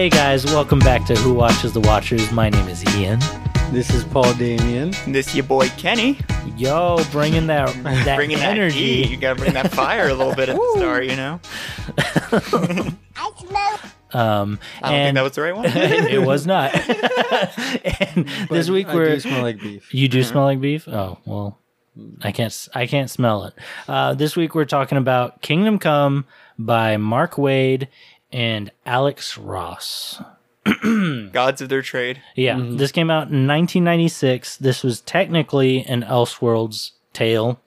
Hey guys, welcome back to Who Watches the Watchers. My name is Ian. This is Paul Damien. This your boy Kenny, Yo, bringing that that bringing energy. that heat. You gotta bring that fire a little bit at the start, you know. I smell um, I don't and think that was the right one. it was not. and this week I we're do smell like beef. You do smell like beef? Oh well, I can't. I can't smell it. Uh, this week we're talking about Kingdom Come by Mark Waid and Alex Ross. Gods of their trade. Yeah, this came out in 1996. This was technically an Elseworlds tale,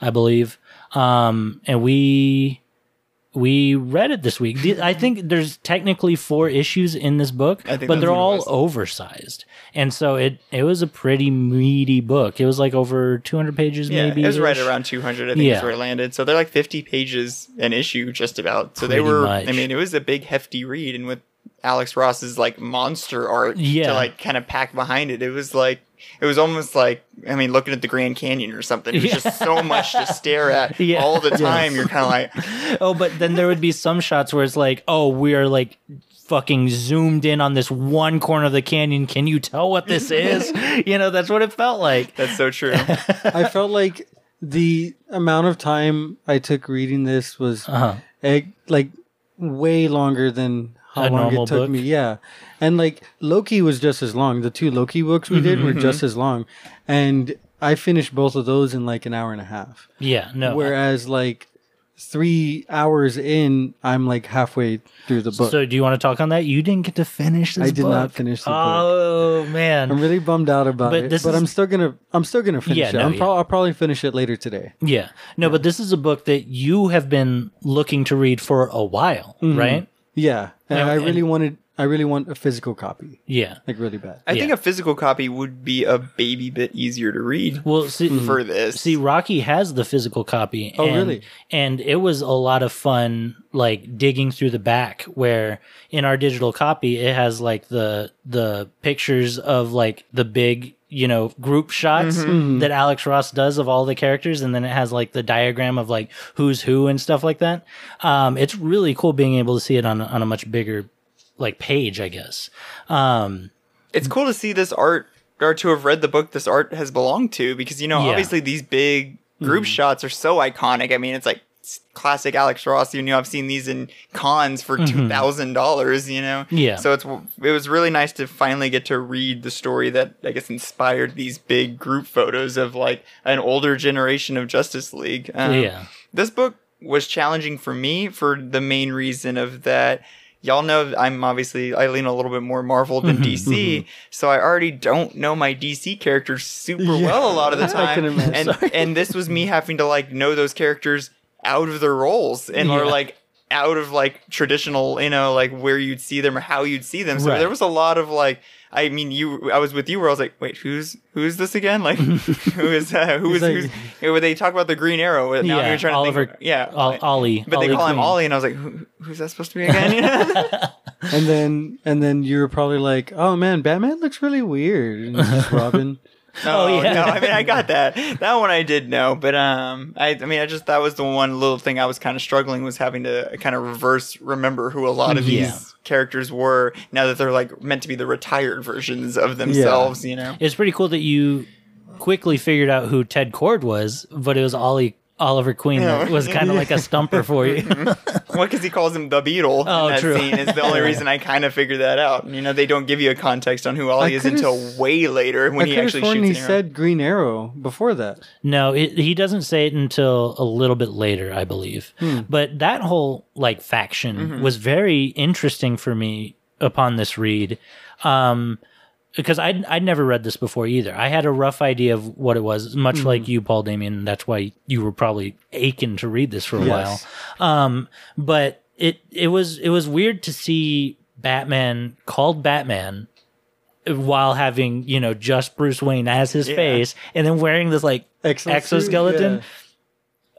I believe. Um, and we we read it this week. I think there's technically four issues in this book, but they're all oversized, and so it it was a pretty meaty book. It was like over 200 pages, Yeah, maybe. it was right around 200. I think Yeah. is where it landed. So they're like 50 pages an issue, just about. So they were. much. I mean, it was a big hefty read, and with Alex Ross's like monster art Yeah. to like kind of pack behind it, it was like it was almost like I mean, looking at the Grand Canyon or something. It was Yeah. just so much to stare at Yeah. all the time. You're kind of like, Oh, but then there would be some shots where it's like, oh, we are like fucking zoomed in on this one corner of the canyon. Can you tell what this is? you know, that's what it felt like. that's so true. I felt like the amount of time I took reading this was Uh-huh. like way longer than how long it took book? me. Yeah. And like Loki was just as long. The two Loki books we did Mm-hmm, were just as long. And I finished both of those in like an hour and a half. Yeah, no. Whereas like three hours in, I'm like halfway through the book. so do you want to talk on that? You didn't get to finish this I did not finish the book. Oh man. I'm really bummed out about But it, this but is- I'm still gonna I'm still gonna finish Yeah, it. no, I'm yeah. pro- I'll probably finish it later today. Yeah. No, but this is a book that you have been looking to read for a while, Mm-hmm. right? Yeah, and And- I really and- wanted I really want a physical copy, Yeah. like really bad. I think Yeah. a physical copy would be a baby bit easier to read Well, see, for mm-hmm. this. See, Rocky has the physical copy. Oh, and, really? And it was a lot of fun, like digging through the back. Where in our digital copy, it has like the the pictures of like the big, you know, group shots Mm-hmm. that Alex Ross does of all the characters, and then it has like the diagram of like who's who and stuff like that. Um, it's really cool being able to see it on on a much bigger like page, I guess. Um, it's cool to see this art or to have read the book this art has belonged to because you know Yeah. obviously these big group shots are so iconic. I mean, it's like s- classic Alex Ross. You know, I've seen these in cons for two thousand dollars. You know, Yeah. So it's it was really nice to finally get to read the story that I guess inspired these big group photos of like an older generation of Justice League. Um, Yeah. this book was challenging for me for the main reason of that y'all know I'm obviously I lean a little bit more Marvel than DC, so I already don't know my DC characters super well a lot of the time. and and this was me having to like know those characters out of their roles and or Yeah. like out of like traditional, you know, like where you'd see them or how you'd see them. So Right. there was a lot of like I mean, you. I was with you where I was like, "Wait, who's who's this again? Like, who is uh, who is He's like- who's?" you know, they talk about the Green Arrow, now Yeah, you're trying to Oliver- think. Yeah, Ol- Ollie, but they Ollie call him Ollie, and I was like, Who, "Who's that supposed to be again?" You know? And then and then you were probably like, oh man, Batman looks really weird. And Robin. No, Oh, yeah. no. I mean, I got that. That one I did know, but um, I, I mean, I just that was the one little thing I was kind of struggling was having to kind of reverse remember who a lot of Yeah. these characters were now that they're like meant to be the retired versions of themselves. You know, It's pretty cool that you quickly figured out who Ted Kord was, but it was Ollie Oliver Queen Yeah. was kind of like a stumper for you. well, because he calls him the Beetle Oh, in that true. scene is the only reason I kind of figured that out. You know, they don't give you a context on who Ollie I is until way later when I he actually sworn shoots. he an arrow. said Green Arrow before that. no, it, he doesn't say it until a little bit later, I believe. But that whole like faction was very interesting for me upon this read. Um, because I'd, I'd never read this before either. I had a rough idea of what it was, much like you, Paul Damien. That's why you were probably aching to read this for a Yes. while. Um, but it it was it was weird to see Batman called Batman while having you know just Bruce Wayne as his Yeah. face, and then wearing this like exoskeleton. yeah.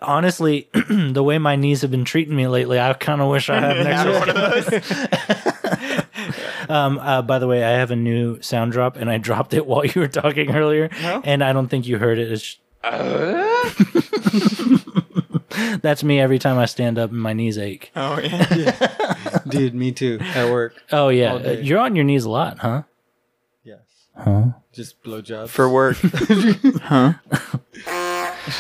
Honestly, the way my knees have been treating me lately, I kind of wish I had an exoskeleton. one of those. Um, uh, by the way, I have a new sound drop, and I dropped it while you were talking earlier, No? and I don't think you heard it. It's That's me every time I stand up and my knees ache. Oh yeah. Dude, me too. At work. Oh yeah, All you're on your knees a lot, huh? Yes. Huh? Just blowjobs. For work. huh?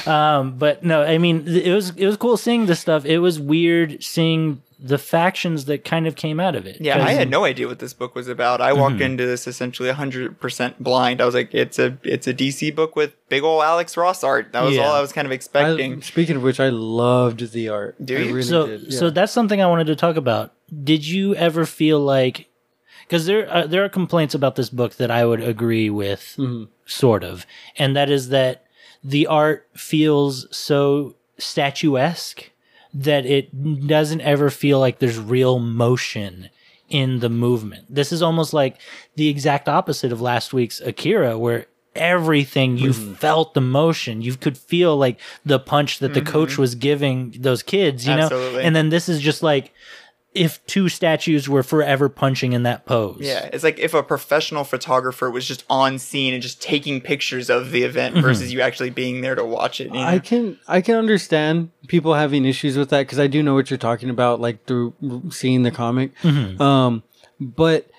Um, but no, I mean, it was it was cool seeing this stuff. It was weird seeing the factions that kind of came out of it. Yeah, I had no idea what this book was about. I walked into this essentially 100% blind. I was like, it's a it's a DC book with big old Alex Ross art. That was Yeah. all I was kind of I, expecting. speaking of which, I loved the art. Do I you? really so did. so that's something I wanted to talk about. Did you ever feel like because there uh, there are complaints about this book that I would agree with, Mm-hmm. sort of, and that is that the art feels so statuesque that it doesn't ever feel like there's real motion in the movement. This is almost like the exact opposite of last week's Akira, where everything you Mm-hmm. felt the motion you could feel like the punch that the coach was giving those kids you know and then this is just like if two statues were forever punching in that pose Yeah, it's like if a professional photographer was just on scene and just taking pictures of the event versus you actually being there to watch it. you know? I can I can understand people having issues with that because I do know what you're talking about, like through seeing the comic. Um, but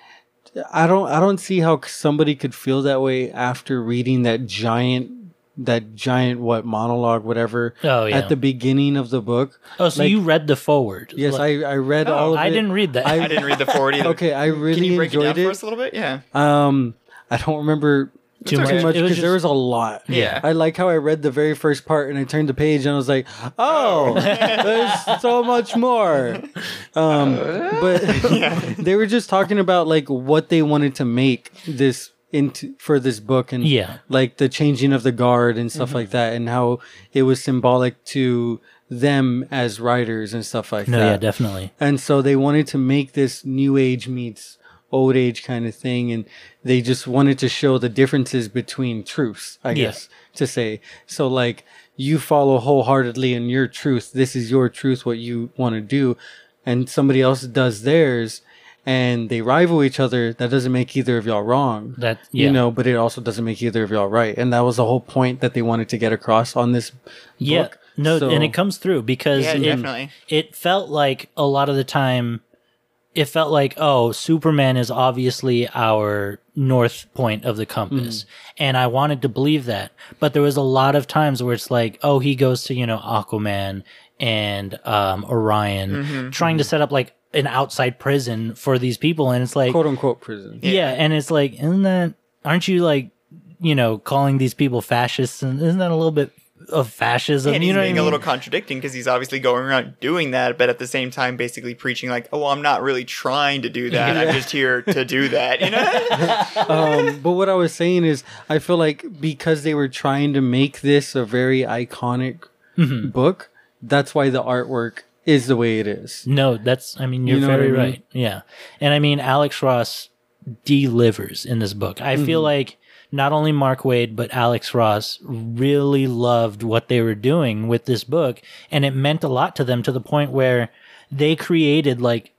I don't I don't see how somebody could feel that way after reading that giant that giant what monologue whatever Oh, yeah. at the beginning of the book. oh so like- you read the forward Yes, I I read Oh, all of I it. I didn't read that I didn't read the forward either. Okay, I really Can you break it down enjoyed for it. us a little bit? Yeah. Um, I don't remember Too too much. much It was because there was a lot. Yeah. I like how I read the very first part and I turned the page and I was like, "Oh, there's so much more." Um, but they were just talking about like what they wanted to make this into for this book and Yeah. like the changing of the guard and stuff mm-hmm. like that and how it was symbolic to them as writers and stuff like no that. yeah definitely And so they wanted to make this new age meets old age kind of thing. And they just wanted to show the differences between truths, I Yeah. guess, to say. So, like, you follow wholeheartedly in your truth. This is your truth, what you want to do. And somebody else does theirs and they rival each other. That doesn't make either of y'all wrong. That- yeah. You know, but it also doesn't make either of y'all right. And that was the whole point that they wanted to get across on this yeah book. no So- and it comes through because Yeah, it, definitely. it felt like a lot of the time it felt like oh superman is obviously our north point of the compass hmm. and i wanted to believe that but there was a lot of times where it's like oh he goes to you know aquaman and um orion mm-hmm, trying to mm-hmm. set up like an outside prison for these people and it's like quote unquote prison. yeah. and it's like isn't that aren't you like you know calling these people fascists and isn't that a little bit of fascism and you he's know what I being a little contradicting because he's obviously going around doing that, but at the same time, basically preaching like, "Oh, I'm not really trying to do that. I'm just here to do that." You know? um, but what I was saying is, I feel like because they were trying to make this a very iconic Mm-hmm. book, that's why the artwork is the way it is. No, that's. I mean, you're You know very I mean? right. Yeah, and I mean, Alex Ross delivers in this book. I feel Mm-hmm. like not only Mark Waid but Alex Ross really loved what they were doing with this book, and it meant a lot to them to the point where they created like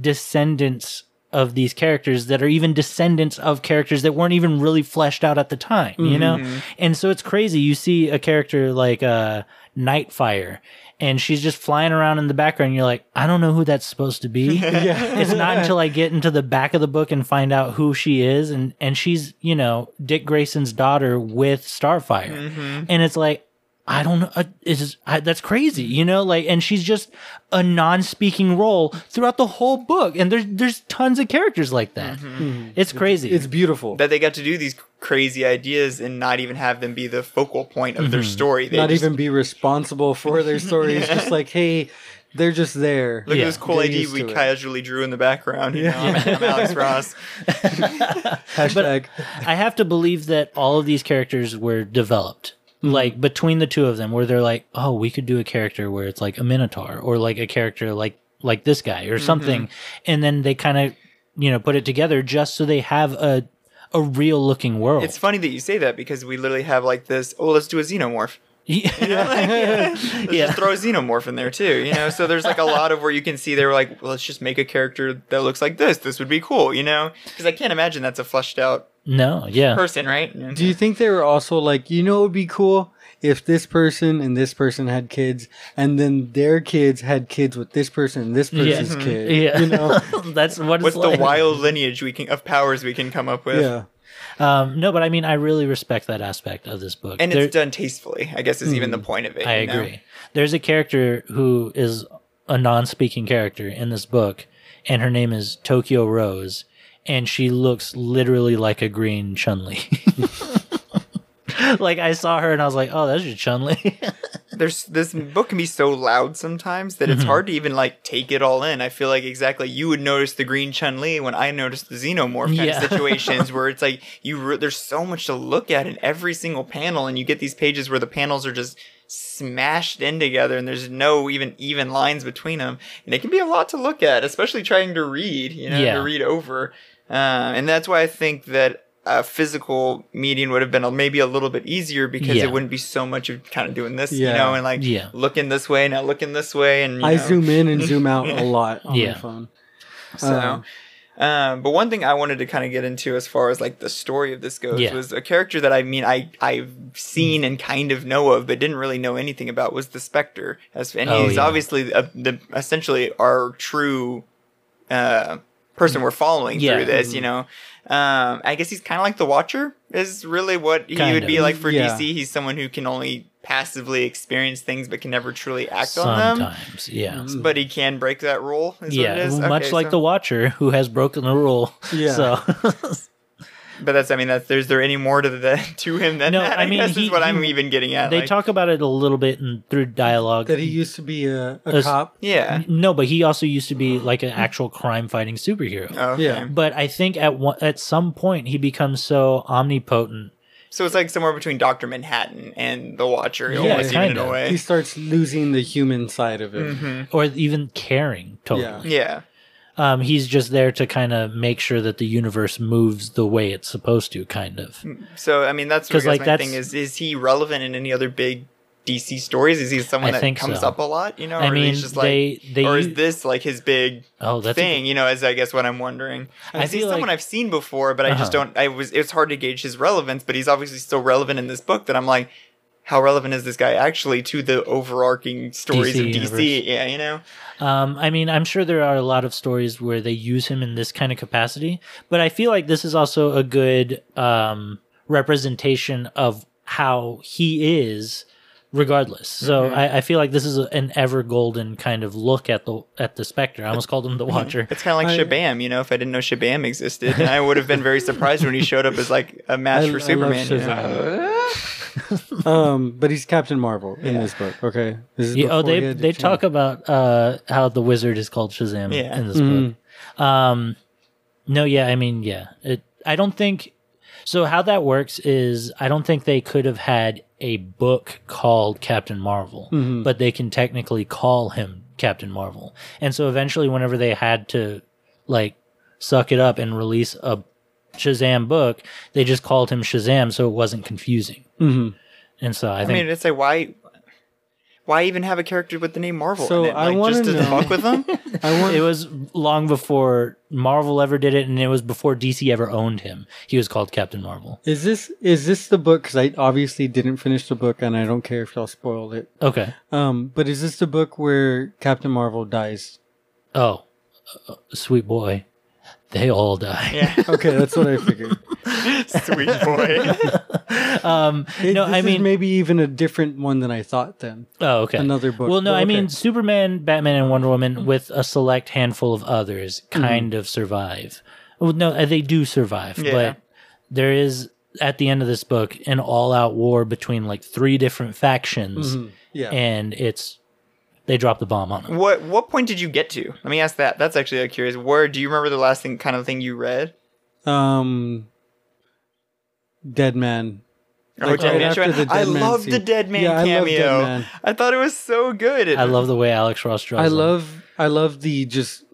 descendants of these characters that are even descendants of characters that weren't even really fleshed out at the time, you know? Mm-hmm. And so it's crazy. You see a character like uh Nightfire and she's just flying around in the background. And you're like, I don't know who that's supposed to be. It's not until I get into the back of the book and find out who she is and and she's, you know, Dick Grayson's daughter with Starfire. Mm-hmm. And it's like I don't know. uh, It's that's crazy, you know. Like, and she's just a non-speaking role throughout the whole book, and there's there's tons of characters like that. Mm-hmm. Mm-hmm. It's crazy. It's beautiful. that they got to do these crazy ideas and not even have them be the focal point of their mm-hmm. story. They Not just, even be responsible for their story. It's just like, hey, they're just there. Look Yeah. at this cool Get ID we to it. casually drew in the background. You know, I'm, I'm Alex Ross. Hashtag. I have to believe that all of these characters were developed. Mm-hmm. Like between the two of them, where they're like, "Oh, we could do a character where it's like a minotaur, or like a character like like this guy, or mm-hmm. something," and then they kind of, you know, put it together just so they have a a real looking world. It's funny that you say that because we literally have like this. Oh, let's do a xenomorph. Yeah. Let's Yeah. just throw a xenomorph in there too, you know. So there's like a lot of where you can see they were like, well, let's just make a character that looks like this. This would be cool, you know, because I can't imagine that's a fleshed out no, yeah. person, right? Do you think they were also like, you know, it would be cool if this person and this person had kids, and then their kids had kids with this person and this person's mm-hmm. kid? Yeah. You know? That's what it's What's like. the wild lineage we can of powers we can come up with? yeah. Um, no, but I mean, I really respect that aspect of this book. And There- it's done tastefully, I guess is even the point of it. I you know? agree. There's a character who is a non-speaking character in this book, and her name is Tokyo Rose, and she looks literally like a green Chun Li. like I saw her and I was like, "Oh, that's your Chun Li." There's this book can be so loud sometimes that Mm-hmm. it's hard to even like take it all in. I feel like exactly you would notice the green Chun Li when I noticed the xenomorph kind Yeah. of situations where it's like you re- there's so much to look at in every single panel, and you get these pages where the panels are just smashed in together and there's no even even lines between them and it can be a lot to look at especially trying to read you know Yeah. to read over uh, and that's why i think that a physical meeting would have been a, maybe a little bit easier because Yeah. it wouldn't be so much of kind of doing this, you know, and like Yeah. looking this way, now looking this way, and you I know, zoom in and zoom out a lot on Yeah. my phone. So, Um, um, but one thing I wanted to kind of get into as far as like the story of this goes Yeah. was a character that I mean I I've seen and kind of know of, but didn't really know anything about was the Spectre. As and Oh, he's yeah. obviously a, the essentially our true uh, person we're following Yeah. through this. You know, um, I guess he's kind of like the Watcher. Is really what he Kind would be like for Yeah. DC. He's someone who can only passively experience things but can never truly act on them. Sometimes, yeah. But he can break that rule. Is Yeah, what it is? much Okay, like so- the Watcher, who has broken the rule. Yeah. So But that's, I mean, that's, there's there any more to the to him than No, that? I I, mean, guess he- is what he- I'm even getting at. they like, talk about it a little bit in, through dialogue. that he used to be a, a As- cop. yeah. no, but he also used to be like an actual crime-fighting superhero. Oh, Okay. Yeah. But I think at one, at some point he becomes so omnipotent. So it's like somewhere between Doctor Manhattan and the Watcher, Yeah, almost even in kinda. a way. He starts losing the human side of it. Mm-hmm. or even caring totally. yeah. Um, he's just there to kind of make sure that the universe moves the way it's supposed to, kind of. So I mean, that's what 'Cause, I guess like, my that's- thing is: is he relevant in any other big DC stories? Is he someone I that comes so. up a lot? You know, I or mean, just like, they- they or is this like his big Oh, that's a thing? you know, is I guess what I'm wondering. I I see someone like- I've seen before, but I just Uh-huh. don't. I was. It's hard to gauge his relevance, but he's obviously still relevant in this book. That I'm like. How relevant is this guy actually to the overarching stories DC of DC? universe. Yeah, you know. Um, I mean, I'm sure there are a lot of stories where they use him in this kind of capacity, but I feel like this is also a good um, representation of how he is, regardless. So Mm-hmm. I, I feel like this is a, an ever golden kind of look at the at the Spectre. I almost called him the Watcher. It's kind of like I- Shabam, you know. If I didn't know Shabam existed, and I would have been very surprised when he showed up as like a match I- I for love Superman. You know? Shazam. Um, but he's Captain Marvel in this book. Okay. This is Yeah, oh, before he they had to they change. talk about uh, how the wizard is called Shazam Yeah. in this book. Um, no, yeah, I mean, yeah, it. I don't think so. How that works is, I don't think they could have had a book called Captain Marvel, but they can technically call him Captain Marvel. And so eventually, whenever they had to like suck it up and release a Shazam book, they just called him Shazam, so it wasn't confusing. Mhm. And so I I think mean, it's like why, why even have a character with the name Marvel So in it? I Like, wanna just to know- fuck with them. I want it was long before Marvel ever did it, and it was before DC ever owned him. He was called Captain Marvel. Is this is this the book? Because I obviously didn't finish the book, and I don't care if y'all spoiled it. Okay. Um, but is this the book where Captain Marvel dies? Oh, uh, sweet boy. They all die. yeah, Okay, that's what I figured. sweet boy. Um, It- no, this I is mean, maybe even a different one than I thought. Then oh, okay. another book. Well, no, But I mean. Superman, Batman, and Wonder Woman, with a select handful of others, kind of survive. Well, no, uh, they do survive, Yeah. but there is at the end of this book an all-out war between like three different factions, yeah. and it's they drop the bomb on them. what what point did you get to? Let me ask that. That's actually curious. Where do you remember the last thing, kind of thing you read? um, Dead Man. Like, Dead right after Show? the I Man love the. Dead Man Yeah, I love Dead cameo. Man. I thought it was so good. I love the way Alex Ross draws. I them. love I love the just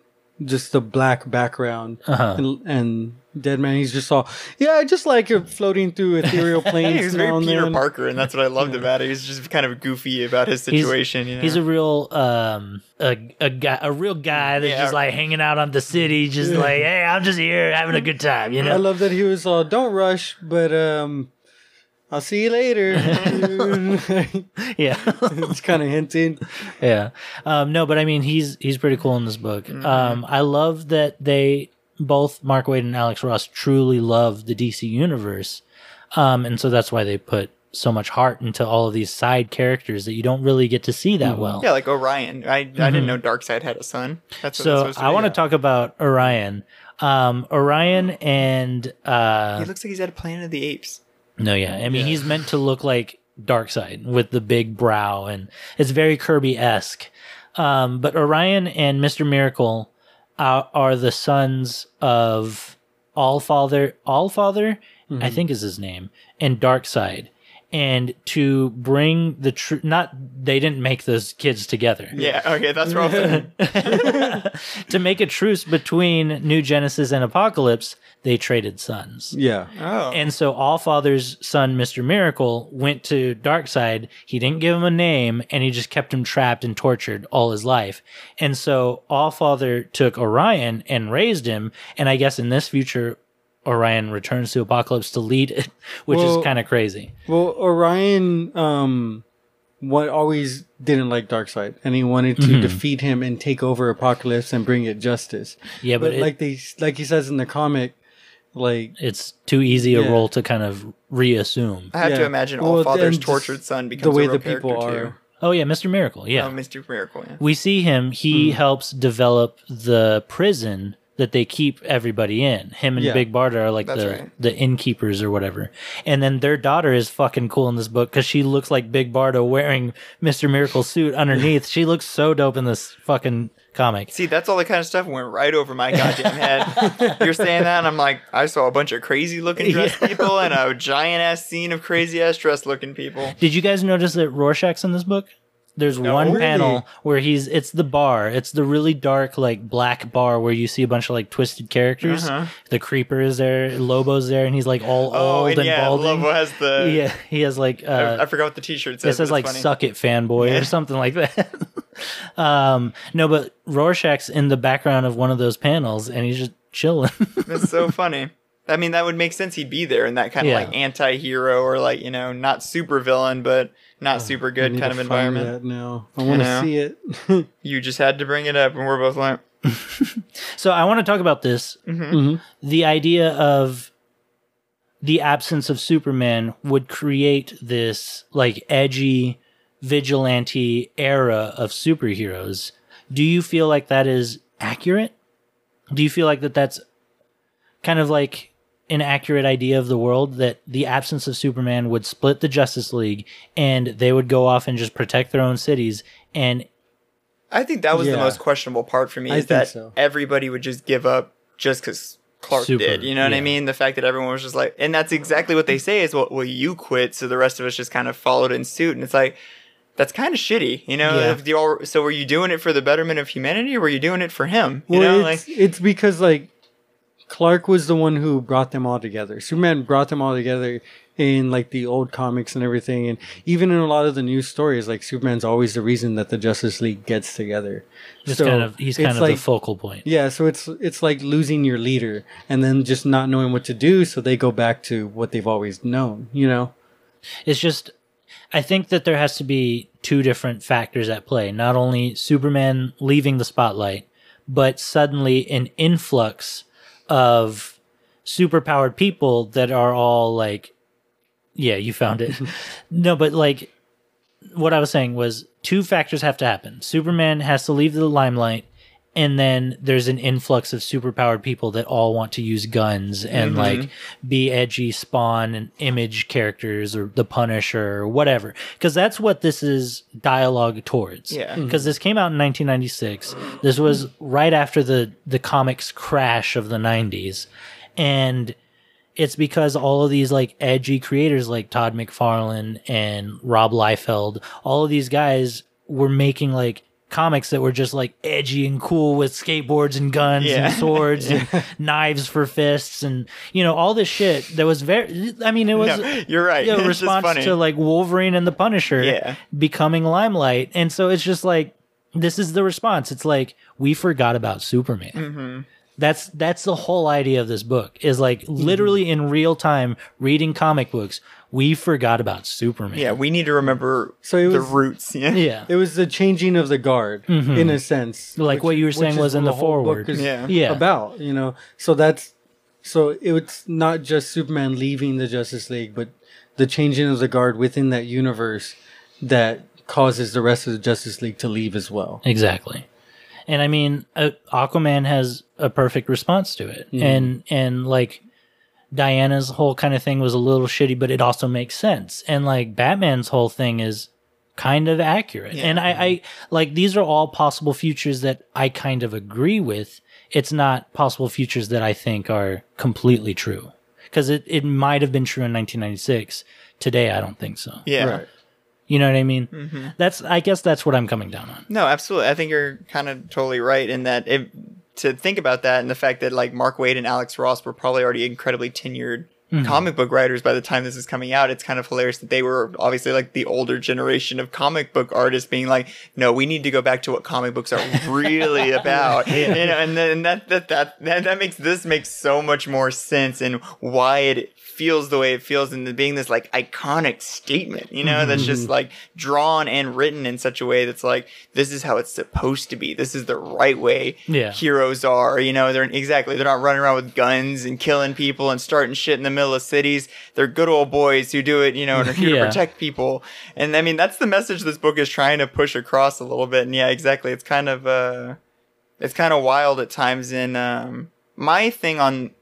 just the black background Uh-huh. and, and Dead Man. He's just all yeah, I just like you're floating through ethereal planes. he was now very Peter then." Parker, and that's what I loved about it. He's just kind of goofy about his He's- situation. you know? He's a real um a a guy a real guy that's Yeah. just like hanging out on the city, just like hey, I'm just here having a good time, you know, I love that he was all don't rush, but um, I'll see you later. yeah, it's kind of hinting. yeah. Um, no, but I mean he's he's pretty cool in this book. Mm-hmm. Um, I love that they both Mark Waid and Alex Ross truly love the DC universe, um, and so that's why they put so much heart into all of these side characters that you don't really get to see that well. yeah, like Orion. I I didn't know Darkseid had a son. That's what it's Mm-hmm. So supposed to I want to yeah. talk about Orion. Um, Orion and uh, He looks like he's at a Planet of the Apes. No, yeah, I mean he's meant to look like Darkseid with the big brow, and it's very Kirby esque. Um, but Orion and Mister Miracle are, are the sons of All Father. Allfather. Allfather, I think is his name, and Darkseid. And to bring the true, not they didn't make those kids together. Yeah, okay, that's rough. to make a truce between New Genesis and Apokolips, they traded sons. Yeah, oh, And so all father's son, Mr. Miracle, went to Darkseid. He didn't give him a name and he just kept him trapped and tortured all his life. And so all father took Orion and raised him. And I guess in this future, Orion returns to Apokolips to lead it, which Well- is kind of crazy. Well, Orion, um, what always didn't like Darkseid, and he wanted to Mm-hmm. defeat him and take over Apokolips and bring it justice. Yeah, but, But it- like they, like he says in the comic, like it's too easy a Yeah. role to kind of reassume. I have to yeah. imagine Well, All Father's tortured son becomes the way a real the people are. too. Oh, yeah, Mr. Miracle. Yeah. Oh, Mr. Miracle. Yeah. we see him he helps develop the prison that they keep everybody in him and Yeah. big barda are like That's the right. the innkeepers or whatever and then their daughter is fucking cool in this book because she looks like big barda wearing mr miracle suit underneath she looks so dope in this fucking comic See, that's all the kind of stuff went right over my goddamn head. You're saying that, and I'm like, I saw a bunch of crazy looking dressed people and a giant ass scene of crazy ass dressed looking people. did you guys notice that rorschach's in this book there's one Really? panel where he's it's the bar it's the really dark like black bar where you see a bunch of like twisted characters Uh-huh. the creeper is there lobo's there and he's like all Oh, old and and yeah, balding Lobo has the. yeah, he has like I, uh, I forgot what the T-shirt says it says. says like funny. "suck it, fanboy" Yeah. or something like that. um, no, but Rorschach's in the background of one of those panels, and he's just chilling. That's so funny. I mean, that would make sense. He'd be there in that kind of Yeah. like anti-hero or like you know not super villain, but not super good kind of environment. now. I want know. to see it. You just had to bring it up, and we're both like, so I want to talk about this: mm-hmm. Mm-hmm. the idea of the absence of Superman would create this like edgy vigilante era of superheroes. Do you feel like that is accurate? Do you feel like that that's kind of like an accurate idea of the world that the absence of Superman would split the Justice League and they would go off and just protect their own cities and I think that was the most questionable part for me I is that so. everybody would just give up just because Clark Super, did. You know what I mean? The fact that everyone was just like, and that's exactly what they say is, well, well, you quit, so the rest of us just kind of followed in suit, and it's like. That's kind of shitty, you know. Yeah. If you all, so were you doing it for the betterment of humanity, or were you doing it for him? You well, know, it's, like it's because like Clark was the one who brought them all together. Superman brought them all together in like the old comics and everything, and even in a lot of the new stories, like Superman's always the reason that the Justice League gets together. just So kind of he's kind of like, the focal point. Yeah, so it's it's like losing your leader and then just not knowing what to do, so they go back to what they've always known. You know? It's just I think that there has to be two different factors at play. Not only Superman leaving the spotlight, but suddenly an influx of superpowered people that are all like yeah, you found it. no, but like what I was saying was two factors have to happen. Superman has to leave the limelight and then there's an influx of superpowered people that all want to use guns and mm-hmm. like be edgy spawn and image characters or the punisher or whatever. Because that's what this is dialogue towards. Yeah. Mm-hmm. because this came out in 1996 this was right after the the comics crash of the 90s and it's because all of these like edgy creators like Todd McFarlane and Rob Liefeld, all of these guys were making like comics that were just like edgy and cool with skateboards and guns Yeah. and swords and knives for fists and you know all this shit that was very i mean it was No, you're right. yeah, It's just response to like wolverine and the punisher Yeah. becoming limelight and so it's just like this is the response it's like we forgot about superman Mm-hmm. that's that's the whole idea of this book is like literally in real time reading comic books we forgot about superman Yeah, we need to remember So it the roots. Yeah. yeah It was the changing of the guard in a sense, Like what you were saying was in what the whole book Yeah. Yeah. about you know. So that's so it's not just Superman leaving the Justice League, but the changing of the guard within that universe that causes the rest of the Justice League to leave as well. Exactly. And I mean, uh, Aquaman has a perfect response to it. And, and like, Diana's whole kind of thing was a little shitty, but it also makes sense. And like, Batman's whole thing is kind of accurate. And I, I, like, these are all possible futures that I kind of agree with. It's not possible futures that I think are completely true. Cause it, it might have been true in 1996. Today, I don't think so. Yeah. Right. You know what I mean? Mm-hmm. That's, I guess that's what I'm coming down on. No, absolutely. I think you're kind of totally right in that if to think about that and the fact that like Mark Waid and Alex Ross were probably already incredibly tenured Mm-hmm. comic book writers by the time this is coming out. It's kind of hilarious that they were obviously like the older generation of comic book artists being like, no, we need to go back to what comic books are really about. You know, and then that, that, that, that, that makes this makes so much more sense and why it feels the way it feels and being this like iconic statement, you know, that's just mm-hmm. like drawn and written in such a way that's like, this is how it's supposed to be. This is the right way Yeah. heroes are, you know, they're exactly, they're not running around with guns and killing people and starting shit in the middle of cities. They're good old boys who do it, you know, and are here Yeah. to protect people. And I mean, that's the message this book is trying to push across a little bit. And yeah, exactly. It's kind of, uh, it's kind of wild at times. And, um, my thing on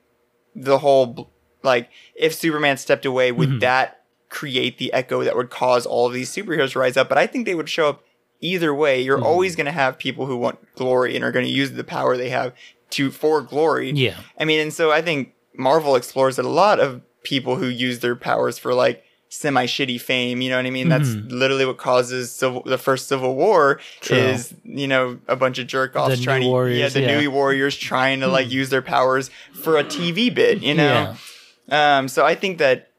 the whole, like, if Superman stepped away, would that create the echo that would cause all of these superheroes to rise up? But I think they would show up either way. You're always going to have people who want glory and are going to use the power they have to for glory. Yeah. I mean, and so I think Marvel explores it a lot of people who use their powers for like semi shitty fame. You know what I mean? That's literally what causes civil, the first Civil War True. is you know a bunch of jerk offs trying to Warriors, yeah the yeah. new warriors trying to like use their powers for a TV bit. You know. Um, so I think that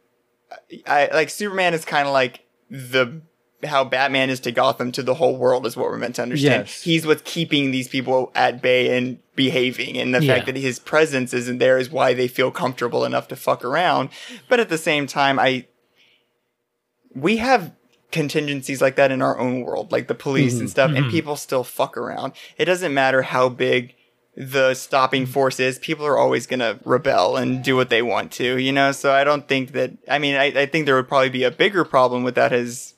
I like Superman is kind of like the how Batman is to Gotham to the whole world is what we're meant to understand. Yes. He's what's keeping these people at bay and behaving, and the Yeah. fact that his presence isn't there is why they feel comfortable enough to fuck around. But at the same time, I we have contingencies like that in our own world, like the police and mm-hmm. stuff, and mm-hmm. people still fuck around. It doesn't matter how big the stopping mm-hmm. force is, people are always going to rebel and do what they want to, you know? So I don't think that, I mean, I, I think there would probably be a bigger problem without his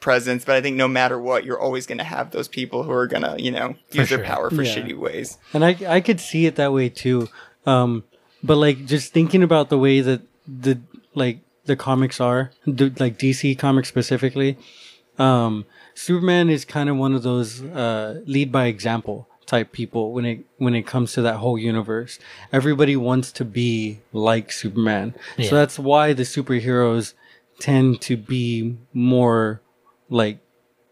presence, but I think no matter what, you're always going to have those people who are going to, you know, use sure. their power for Yeah. shitty ways. And I I could see it that way too. Um, but like just thinking about the way that the like the comics are, the, like DC comics specifically, um, Superman is kind of one of those uh, lead by example type people when it when it comes to that whole universe. Everybody wants to be like Superman, Yeah. so that's why the superheroes tend to be more like,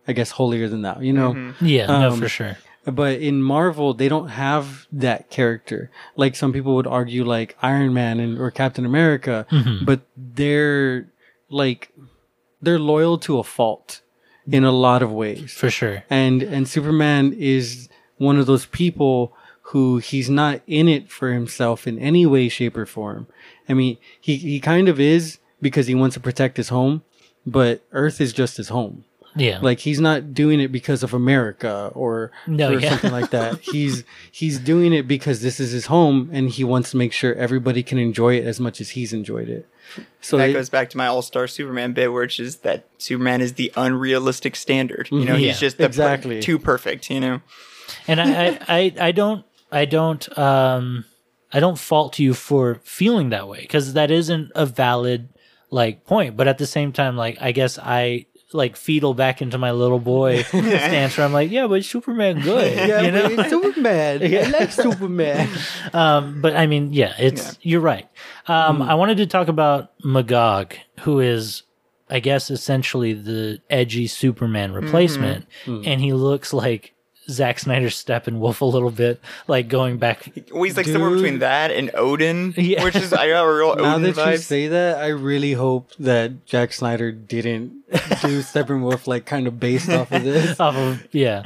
I guess, holier than thou. You know. Yeah, no, Um, for sure. But in Marvel, they don't have that character. Like some people would argue, like Iron Man and or Captain America, but they're like they're loyal to a fault in a lot of ways. For sure. And and Superman is one of those people who he's not in it for himself in any way, shape, or form. I mean, he he kind of is because he wants to protect his home, but Earth is just his home Yeah. like he's not doing it because of America or, No, or yeah. something like that. He's he's doing it because this is his home and he wants to make sure everybody can enjoy it as much as he's enjoyed it. So that it- goes back to my All Star Superman bit, which is that Superman is the unrealistic standard. You know, Yeah, he's just the per- exactly. too perfect. You know, and I, I, I, I don't, I don't, um, I don't fault you for feeling that way because that isn't a valid like point. But at the same time, like I guess I like fetal back into my little boy stance where I'm like, yeah, but Superman good, you know. Superman. I like Superman. Um, but I mean, yeah, it's you're right. Um, I wanted to talk about Magog, who is, I guess, essentially the edgy Superman replacement, and he looks like Zack Snyder's Steppenwolf a little bit, like going back. Well, he's like somewhere between that and Odin, Yeah. which is I got a real now Odin that you say that, I really hope that Jack Snyder didn't do Steppenwolf like kind of based off of this. Off of, yeah.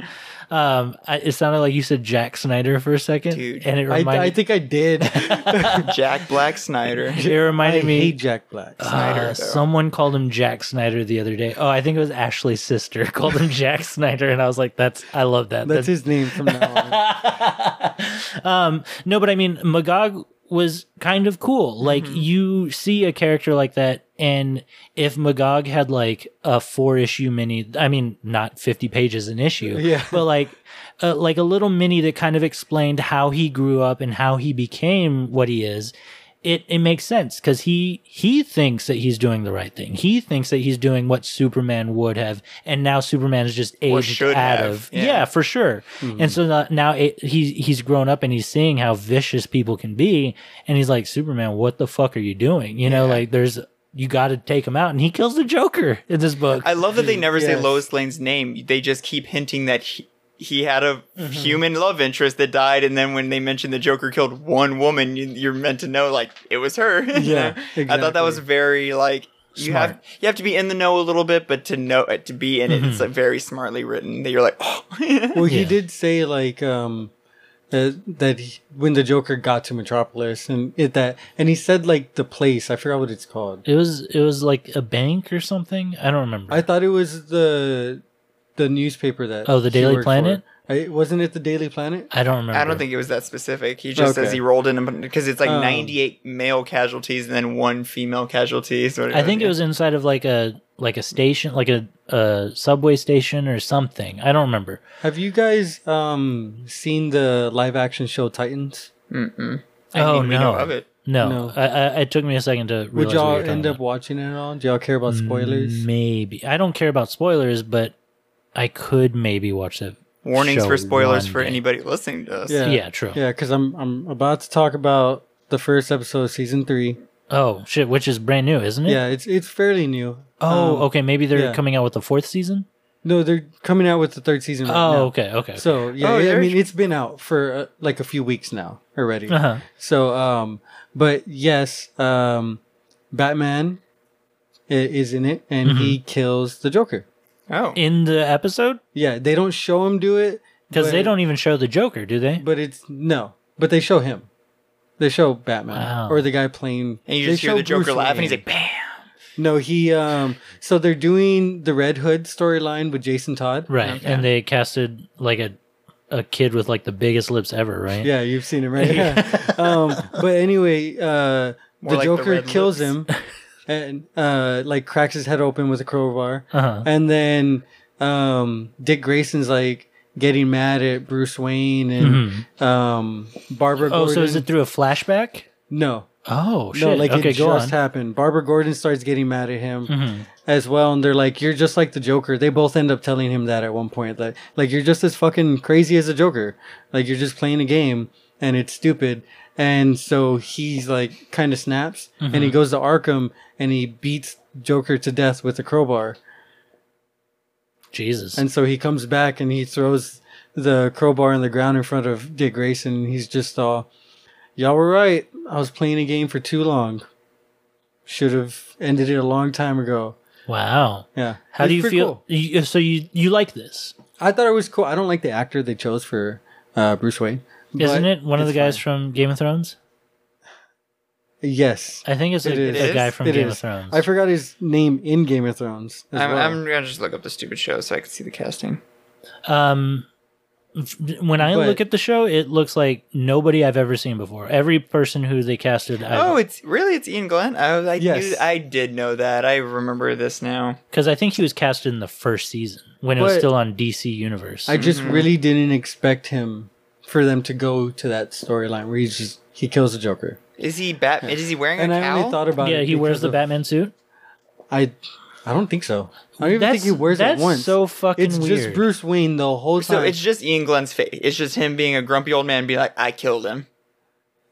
Um, I, it sounded like you said Jack Snyder for a second, Dude. and it I, reminded I think I did. Jack Black Snyder. it I reminded me. hate Jack Black. Snyder, Uh, someone called him Jack Snyder the other day. Oh, I think it was Ashley's sister called him Jack Snyder, and I was like, "That's I love that." That's his name from now on. um, no, but I mean, Magog was kind of cool. Like Mm-hmm. you see a character like that, and if Magog had like a four issue mini, I mean, not fifty pages an issue, Yeah. but like. Uh, like a little mini that kind of explained how he grew up and how he became what he is it it makes sense because he he thinks that he's doing the right thing. He thinks that he's doing what Superman would have, and now Superman is just aged out have, of. yeah. Yeah, for sure. And so now, it, he's he's grown up and he's seeing how vicious people can be, and he's like, Superman, what the fuck are you doing? You know, like there's you got to take him out, and he kills the Joker in this book. I love that they never say Lois Lane's name. They just keep hinting that he, he had a Mm-hmm. human love interest that died, and then when they mention the Joker killed one woman, you, you're meant to know like it was her. Yeah, know? I thought that was very like you Smart. have you have to be in the know a little bit, but to know it, to be in it, it's Mm-hmm. like very smartly written. That you're like, oh, Well, he Yeah. did say like um uh, that he, when the Joker got to Metropolis and it that and he said like the place I forgot what it's called. it was it was like a bank or something. I don't remember. I thought it was the the newspaper that Oh, the Daily Planet? for. I, wasn't it the Daily Planet? I don't remember. I don't think it was that specific. He just says he rolled in because it's like Um, 98 male casualties and then one female casualty. So I think it was inside of like a like a station, like a, a subway station or something. I don't remember. Have you guys um seen the live action show Titans? Mm-mm. I Oh, mean, we know no. of it. No, No. I, I, it took me a second to realize Would y'all you were end up about. watching it at all? Do y'all care about spoilers? Maybe I don't care about spoilers, but I could maybe watch that. Warnings show for spoilers for day. anybody listening to us. Yeah. Yeah, true. Yeah, because I'm I'm about to talk about the first episode of season three. Oh shit, which is brand new, isn't it? Yeah, it's it's fairly new. Oh, Um, okay. Maybe they're yeah. coming out with the fourth season. No, they're coming out with the third season. Right Oh, now. okay, okay. So yeah, Oh, I mean it's been out for uh, like a few weeks now already. uh-huh. So um, but yes, um, Batman is in it, and he Mm-hmm. kills the Joker. Oh. in the episode Yeah, they don't show him do it because they don't even show the Joker, do they? But it's no, but they show him. They show Batman Wow. or the guy playing. and you they just hear show the Joker Bruce laugh and he's Wayne. like, bam. No, he um so they're doing the Red Hood storyline with Jason Todd. Right, Okay. and they casted like a a kid with like the biggest lips ever, right? Yeah, you've seen him, right? Yeah. um but anyway, uh More the like the Joker red kills lips. him and uh like cracks his head open with a crowbar. Uh-huh. And then um Dick Grayson's like getting mad at Bruce Wayne and um Barbara Mm-hmm. Oh, Gordon. so is it through a flashback? No. Oh shit! No, like okay, it go just on. happened. Barbara Gordon starts getting mad at him Mhm. as well, and they're like, "You're just like the Joker." They both end up telling him that at one point, that like you're just as fucking crazy as the Joker. Like you're just playing a game, and it's stupid. And so he's like, kind of snaps, and he goes to Arkham, and he beats Joker to death with a crowbar. Jesus. And so he comes back, and he throws the crowbar on the ground in front of Dick Grayson, and he's just all, "Y'all were right. I was playing a game for too long." Should have ended it a long time ago. wow. Yeah. How It's do you feel? cool. You, so you you like this, I thought it was cool. I don't like the actor they chose for uh, Bruce Wayne. isn't it? One of the guys fine. from Game of Thrones. Yes. I think it's a, It is. a guy from It Game is. of Thrones. I forgot his name in Game of Thrones. As I'm, well. I'm gonna just look up the stupid show so I can see the casting. um, when I But- look at the show, it looks like nobody I've ever seen before. Every person who they casted, oh, it's really it's Iain Glen. I, I Yes. knew I did know that. I remember this now. because I think he was casted in the first season when it was still on DC Universe. I just really didn't expect him for them to go to that storyline where he's just he kills the Joker. Is he Bat? Is he wearing a? And a I cowl? only thought about yeah, it. he wears because the of- Batman suit. I I don't think so. I don't even think he wears that's it once. so fucking it's weird. just Bruce Wayne the whole time. so it's just Iain Glen's face. It's just him being a grumpy old man, Be like, "I killed him."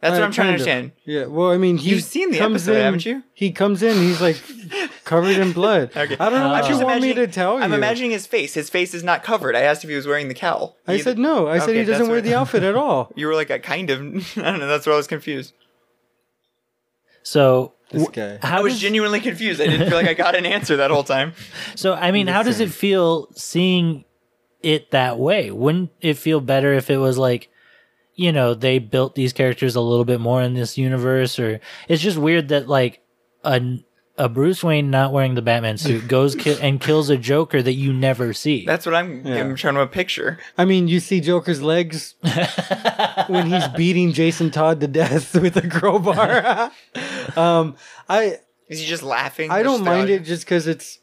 That's what Uh, I'm trying to kind of. understand. Yeah, well, I mean, he You've seen the comes episode, in- haven't you? He comes in, he's like covered in blood. Okay. I don't know what I'm you just want me to imagining- tell you. I'm imagining his face. His face is not covered. I asked if he was wearing the cowl. I You- said no. I said Okay, he doesn't that's wear what- the outfit at all. You were like, I kind of. I don't know. That's why I was confused. So This wh- guy. how I was does- genuinely confused. I didn't feel like I got an answer that whole time. So I mean, how does it feel seeing it that way? Wouldn't it feel better if it was like, you know, they built these characters a little bit more in this universe, or it's just weird that like a a Bruce Wayne not wearing the Batman suit goes ki- and kills a Joker that you never see. That's what I'm, I'm trying to picture. I mean, you see Joker's legs when he's beating Jason Todd to death with a crowbar. um, I Is he just laughing? I don't mind it just because it's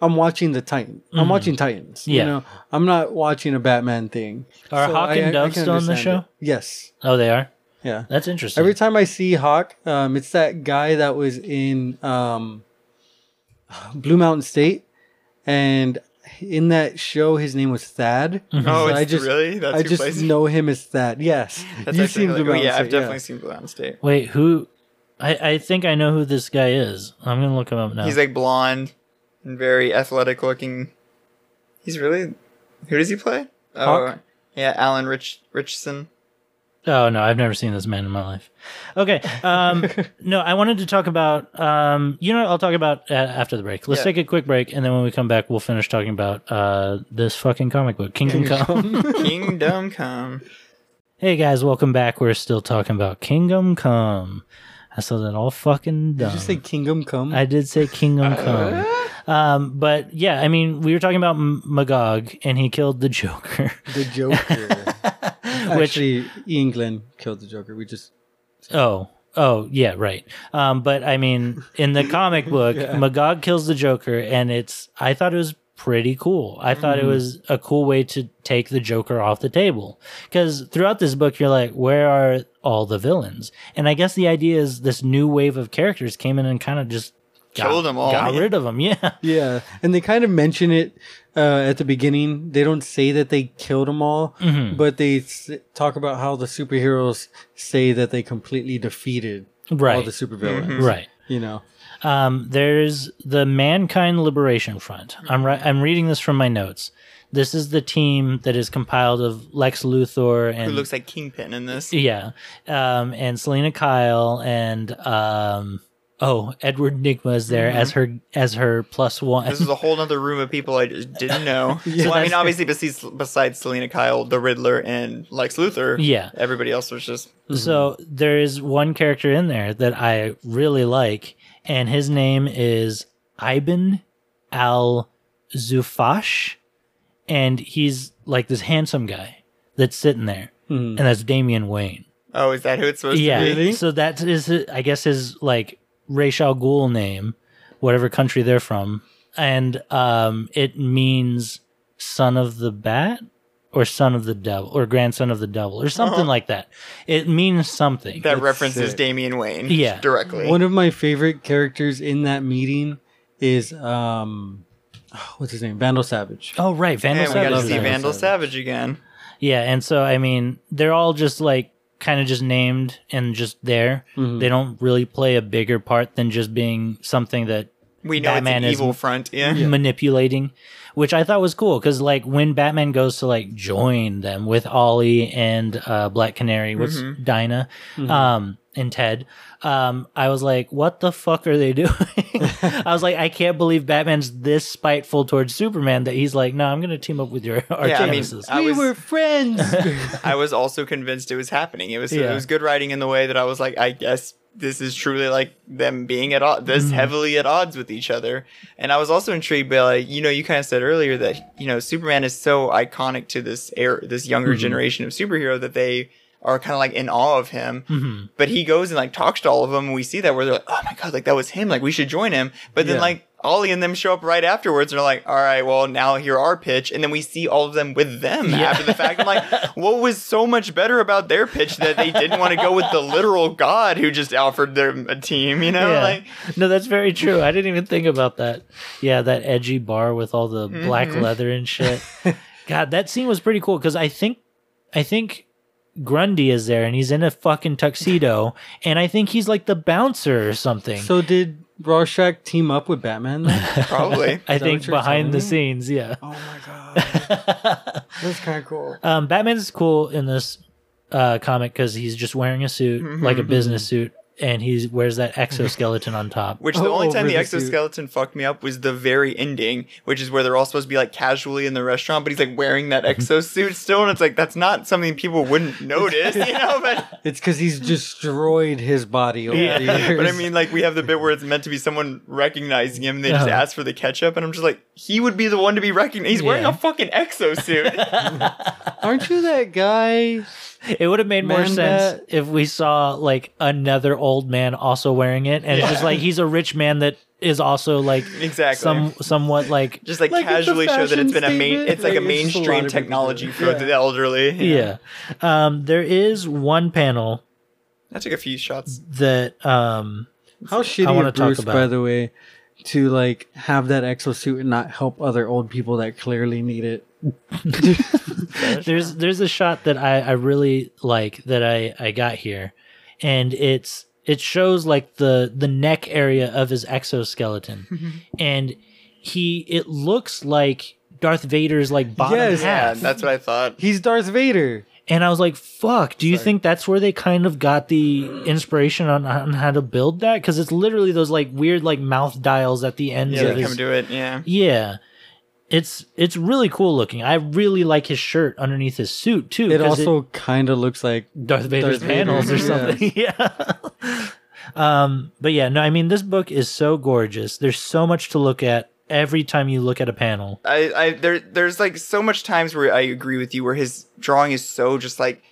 I'm watching the Titan. I'm watching Titans. Mm-hmm. Yeah. You know, I'm not watching a Batman thing. Are Hawk and Dove can still in the show? it. Yes. oh, they are. Yeah. That's interesting. Every time I see Hawk, um, it's that guy that was in um, Blue Mountain State, and in that show, his name was Thad. Oh, So it's I just really? That's I who just plays- know him as Thad. Yes, That's you've actually seen like, Blue oh, Mountain yeah, I've State. definitely seen Blue Mountain State. Wait, who? I I think I know who this guy is. I'm gonna look him up now. He's like blonde and very athletic looking. He's really. Who does he play? Oh, Hawk? yeah, Alan Rich Richardson. Oh no, I've never seen this man in my life. Okay, um, no, I wanted to talk about. Um, you know, what I'll talk about uh, after the break. Let's Yeah. take a quick break, and then when we come back, we'll finish talking about uh, this fucking comic book, Kingdom Come. Kingdom Come. hey guys, welcome back. We're still talking about Kingdom Come. I saw that all fucking dumb. Did you say Kingdom Come? I did say Kingdom Come. Um, but yeah, I mean, we were talking about M- Magog, and he killed the Joker. the Joker. Which- Actually, Iain Glen killed the Joker. We just Oh, oh, yeah, right. Um, but I mean, in the comic book, Magog kills the Joker, and it's. I thought it was pretty cool. I thought it was a cool way to take the Joker off the table because throughout this book, you're like, where are all the villains? And I guess the idea is this new wave of characters came in and kind of just. Got, Killed 'em all, Got rid of them, yeah. yeah, and they kind of mention it uh, at the beginning. They don't say that they killed them all, Mm-hmm. but they s- talk about how the superheroes say that they completely defeated all the supervillains. Right. You know. Um, there's the Mankind Liberation Front. I'm ri- I'm reading this from my notes. This is the team that is compiled of Lex Luthor and Who looks like Kingpin in this? yeah, um, and Selina Kyle and um, oh Edward Nygma is there as her as her plus one. Mm-hmm. This is a whole other room of people I just didn't know. well, I mean, obviously, besides, besides Selina Kyle, the Riddler, and Lex Luthor, Yeah. everybody else was just So there is one character in there that I really like, and his name is Ibn al Xu'ffasch, and he's like this handsome guy that's sitting there, and that's Damian Wayne. oh, is that who it's supposed Yeah, to be? Really? so that is his- I guess his like Ra's al Ghul name, whatever country they're from, and um, it means son of the bat or son of the devil or grandson of the devil or something like that. It means something. That That's references sick. Damian Wayne, Yeah. directly. One of my favorite characters in that meeting is um, what's his name? Vandal Savage. oh right, Vandal and we got to see there. Vandal Savage. Savage again. Yeah, and so I mean, they're all just like kind of just named and just there. Mm-hmm. They don't really play a bigger part than just being something that We know Batman it's an is- evil front. Yeah. manipulating, which I thought was cool because like when Batman goes to like join them with Ollie and uh, Black Canary, what's Mm-hmm. Dinah, um, and Ted, um, I was like, what the fuck are they doing? I was like, I can't believe Batman's this spiteful towards Superman that he's like, no, I'm gonna team up with your arch I mean. I we was- were friends. I was also convinced it was happening. It was Yeah. it was good writing in the way that I was like, I guess this is truly like them being at odds, this mm. heavily at odds with each other. And I was also intrigued by like, you know, you kind of said earlier that you know Superman is so iconic to this air, this younger mm-hmm. generation of superhero that they are kind of like in awe of him. Mm-hmm. But he goes and like talks to all of them, and we see that where they're like, oh my god, like that was him, like we should join him. But then Yeah. like. Ollie and them show up right afterwards and are like, all right, well, now here our pitch. And then we see all of them with them after the fact. I'm like, what was so much better about their pitch that they didn't want to go with the literal god who just offered them a team, you know? yeah. Like, no, that's very true. I didn't even think about that. Yeah, that edgy bar with all the black Mm-hmm. leather and shit. God, that scene was pretty cool because I think, I think Grundy is there and he's in a fucking tuxedo, and I think he's like the bouncer or something. so did Rorschach team up with Batman? Then? Probably. I think behind the telling scenes, yeah. oh my god, that's kind of cool. Um, Batman's cool in this uh, comic because he's just wearing a suit, like a business suit, and he wears that exoskeleton on top. Which the Oh, only time over the the suit. exoskeleton fucked me up was the very ending, which is where they're all supposed to be like casually in the restaurant, but he's like wearing that mm-hmm. exosuit still, and it's like that's not something people wouldn't notice, you know. But It's because he's destroyed his body over the years. but I mean, like we have the bit where it's meant to be someone recognizing him, and they just ask for the ketchup, and I'm just like, he would be the one to be recognized. He's wearing a fucking exosuit. aren't you that guy? It would have made more Man, sense that- if we saw like another old man also wearing it, and it's just like he's a rich man that is also like exactly. some somewhat like just like, Like, casually show that it's been a main, it's like, Like, a it's just a mainstream technology for Yeah. the elderly. yeah. Um, there is one panel I took a few shots. that um How shitty wanna of talk Bruce, about- by the way, to like have that exosuit and not help other old people that clearly need it. there's there's a shot that I, I really like that I, I got here and it's it shows like the the neck area of his exoskeleton and he it looks like Darth Vader's like bottom Yes. Yeah, half that's what I thought. He's Darth Vader. and I was like fuck do you think that's where they kind of got the inspiration on, on how to build that because it's literally those like weird like mouth dials at the ends Yeah, of they his come to it. Yeah. yeah it's it's really cool looking I really like his shirt underneath his suit too It also kind of looks like Darth Vader's Darth Vader, panels or yeah. something. Yeah. um, but yeah, no, I mean this book is so gorgeous. There's so much to look at every time you look at a panel. I, I there there's like so much times where I agree with you where his drawing is so just like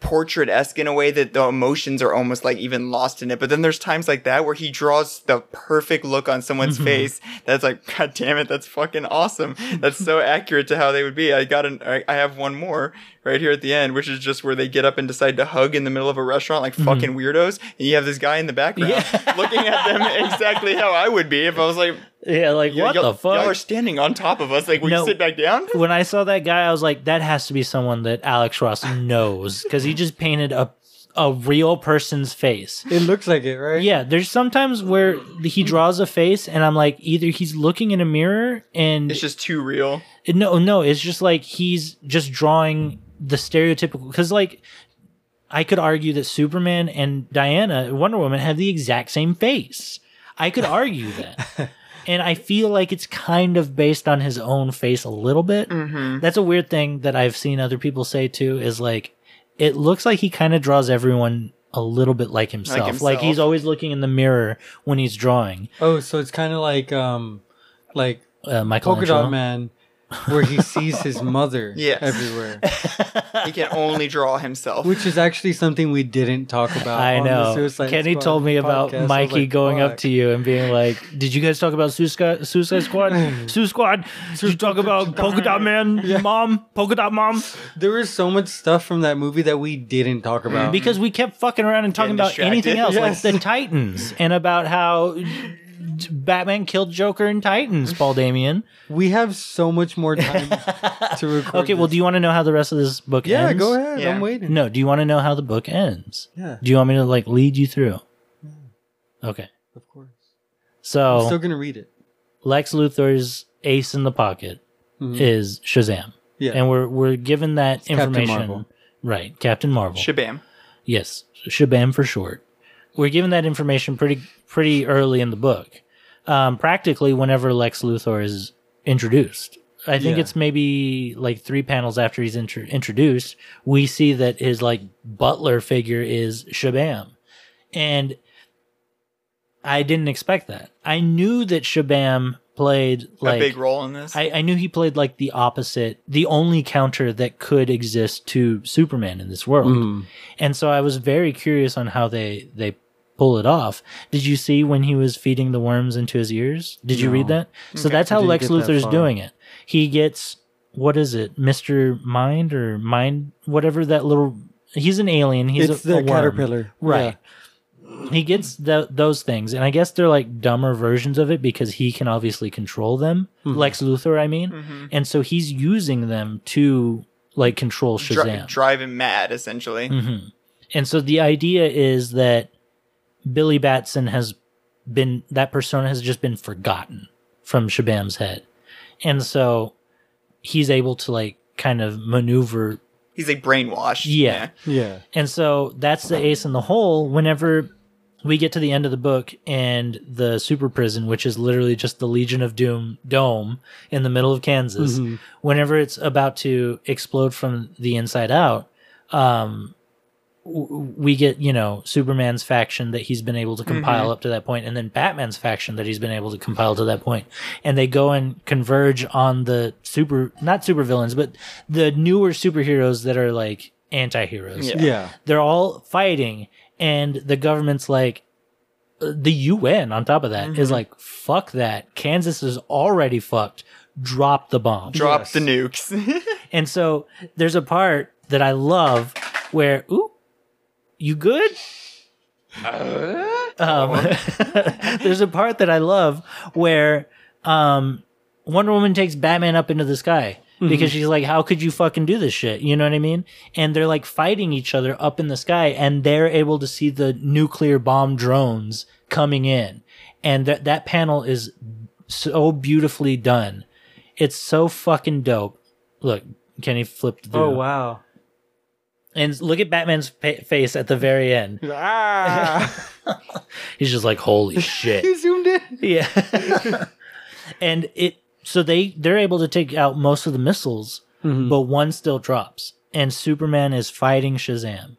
portrait esque in a way that the emotions are almost like even lost in it. But then there's times like that where he draws the perfect look on someone's face that's like, God damn it, that's fucking awesome. That's so accurate to how they would be. I got an I, I have one more right here at the end, which is just where they get up and decide to hug in the middle of a restaurant like mm-hmm. fucking weirdos, and you have this guy in the background looking at them exactly how I would be if I was like, Yeah, like what y'all, the fuck? Y'all are standing on top of us. Like, will No. you sit back down? when I saw that guy, I was like, that has to be someone that Alex Ross knows because he just painted a a real person's face. it looks like it, right? Yeah, there's sometimes where he draws a face, and I'm like, either he's looking in a mirror, and It's just too real. no, no, it's just like he's just drawing the stereotypical. Because like, I could argue that Superman and Diana, Wonder Woman, have the exact same face. I could argue that. And I feel like it's kind of based on his own face a little bit. Mm-hmm. That's a weird thing that I've seen other people say too. Is like, it looks like he kind of draws everyone a little bit like himself. Like, he's always looking in the mirror when he's drawing. Oh, so it's kind of like um, like Uh, Polka Michelangelo. Dot Man, where he sees his mother Yes. everywhere, He can only draw himself. which is actually something we didn't talk about. I on the know. Suicide Kenny Squad told me about podcast. I was Mikey like, going up to you and being like, "Did you guys talk about Suicide, Suicide Squad? Sue Squad? Did you talk about Polka Dot Man, Mom, Polka Dot Mom?" There was so much stuff from that movie that we didn't talk about. Because we kept fucking around and talking Getting about anything else, distracted. like the Titans, and about how Batman killed Joker and Titans. Paul Damien. we have so much more time to record. Okay, well, do you want to know how the rest of this book ends? Yeah, ends? go ahead. Yeah. I'm waiting. No, do you want to know how the book ends? Yeah, Do you want me to like lead you through? Yeah. Okay, of course. so I'm still gonna read it. Lex Luthor's ace in the pocket is Shazam. Mm-hmm. Yeah. And we're we're given that Captain information. Marvel. Right, Captain Marvel. Shabam. yes, Shabam for short. We're given that information pretty pretty early in the book. Um, practically whenever Lex Luthor is introduced. I think Yeah. it's maybe like three panels after he's intro- introduced, we see that his like butler figure is Shabam. And I didn't expect that. I knew that Shabam played like a big role in this. I, I knew he played like the opposite, the only counter that could exist to Superman in this world. Mm. And so I was very curious on how they they pull it off. Did you see when he was feeding the worms into his ears? Did you read that? So that's how Lex get that Luthor's doing it. He gets what is it, Mister Mind or Mind, whatever that little. He's an alien. He's it's a, the a worm. caterpillar, right? He gets th- those things, and I guess they're like dumber versions of it because he can obviously control them. Mm-hmm. Lex Luthor, I mean, and so he's using them to like control Dri- Shazam. drive him mad, essentially. And so the idea is that Billy Batson has been that persona has just been forgotten from Shabam's head. And so he's able to like kind of maneuver He's like brainwashed. Yeah. Yeah. and so that's the ace in the hole whenever we get to the end of the book and the super prison, which is literally just the Legion of Doom dome in the middle of Kansas, whenever it's about to explode from the inside out, um, w- we get, you know, Superman's faction that he's been able to compile up to that point, and then Batman's faction that he's been able to compile to that. And they go and converge on the super, not super villains, but the newer superheroes that are like anti heroes Yeah. Yeah. they're all fighting and the government's like uh, the UN on top of that is like fuck that Kansas is already fucked drop the bomb Drop Yes. the nukes. and so there's a part that I love where ooh you good um, there's a part that I love where um, Wonder Woman takes Batman up into the sky because she's like, "How could you fucking do this shit?" You know what I mean? And they're like fighting each other up in the sky, and they're able to see the nuclear bomb drones coming in, and that that panel is so beautifully done. It's so fucking dope. Look, Kenny flipped through. Oh wow. And look at Batman's fa- face at the very end. Ah. He's just like, "Holy shit!" you zoomed in. Yeah. and it so they they're able to take out most of the missiles, but one still drops. And Superman is fighting Shazam.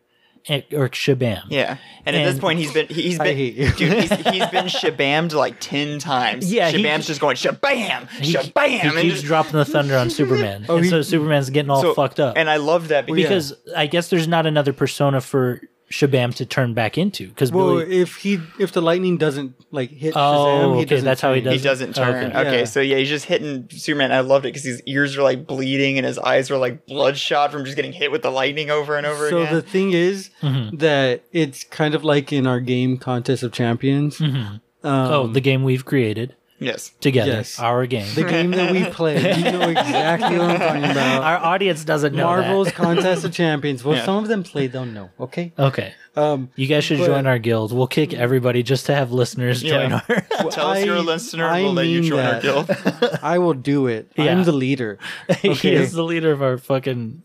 Or Shabam. yeah. And, at this point, he's been he's been dude, he's, he's been shabammed like ten times. Yeah, he- Shabam's just going shabam, He, shabam, he and keeps just- dropping the thunder on Superman. and oh, he- so Superman's getting all so- fucked up. And I love that because, because I guess there's not another persona for Shabam to turn back into. Because Well, Billy. if he if the lightning doesn't like hit Oh, Shazam, he okay, doesn't that's how he does he doesn't turn. Okay. Okay, Yeah. so yeah, he's just hitting Superman. I loved it because his ears are like bleeding and his eyes are like bloodshot from just getting hit with the lightning over and over again. So again. the thing is Mm-hmm. that it's kind of like in our game Contest of Champions. Um, oh, the game we've created yes. together. Yes. Our game. the game that we play. You know exactly what I'm talking about. Our audience doesn't know that. Marvel's Contest of Champions. Well, Yeah. some of them play, don't know. Okay. Okay. Um, You guys should But- join our guild. We'll kick everybody just to have listeners join Yeah. our. Tell us you're a I- listener. I we'll let you mean join our guild. I will do it. Yeah. I'm the leader. he Okay. is the leader of our fucking.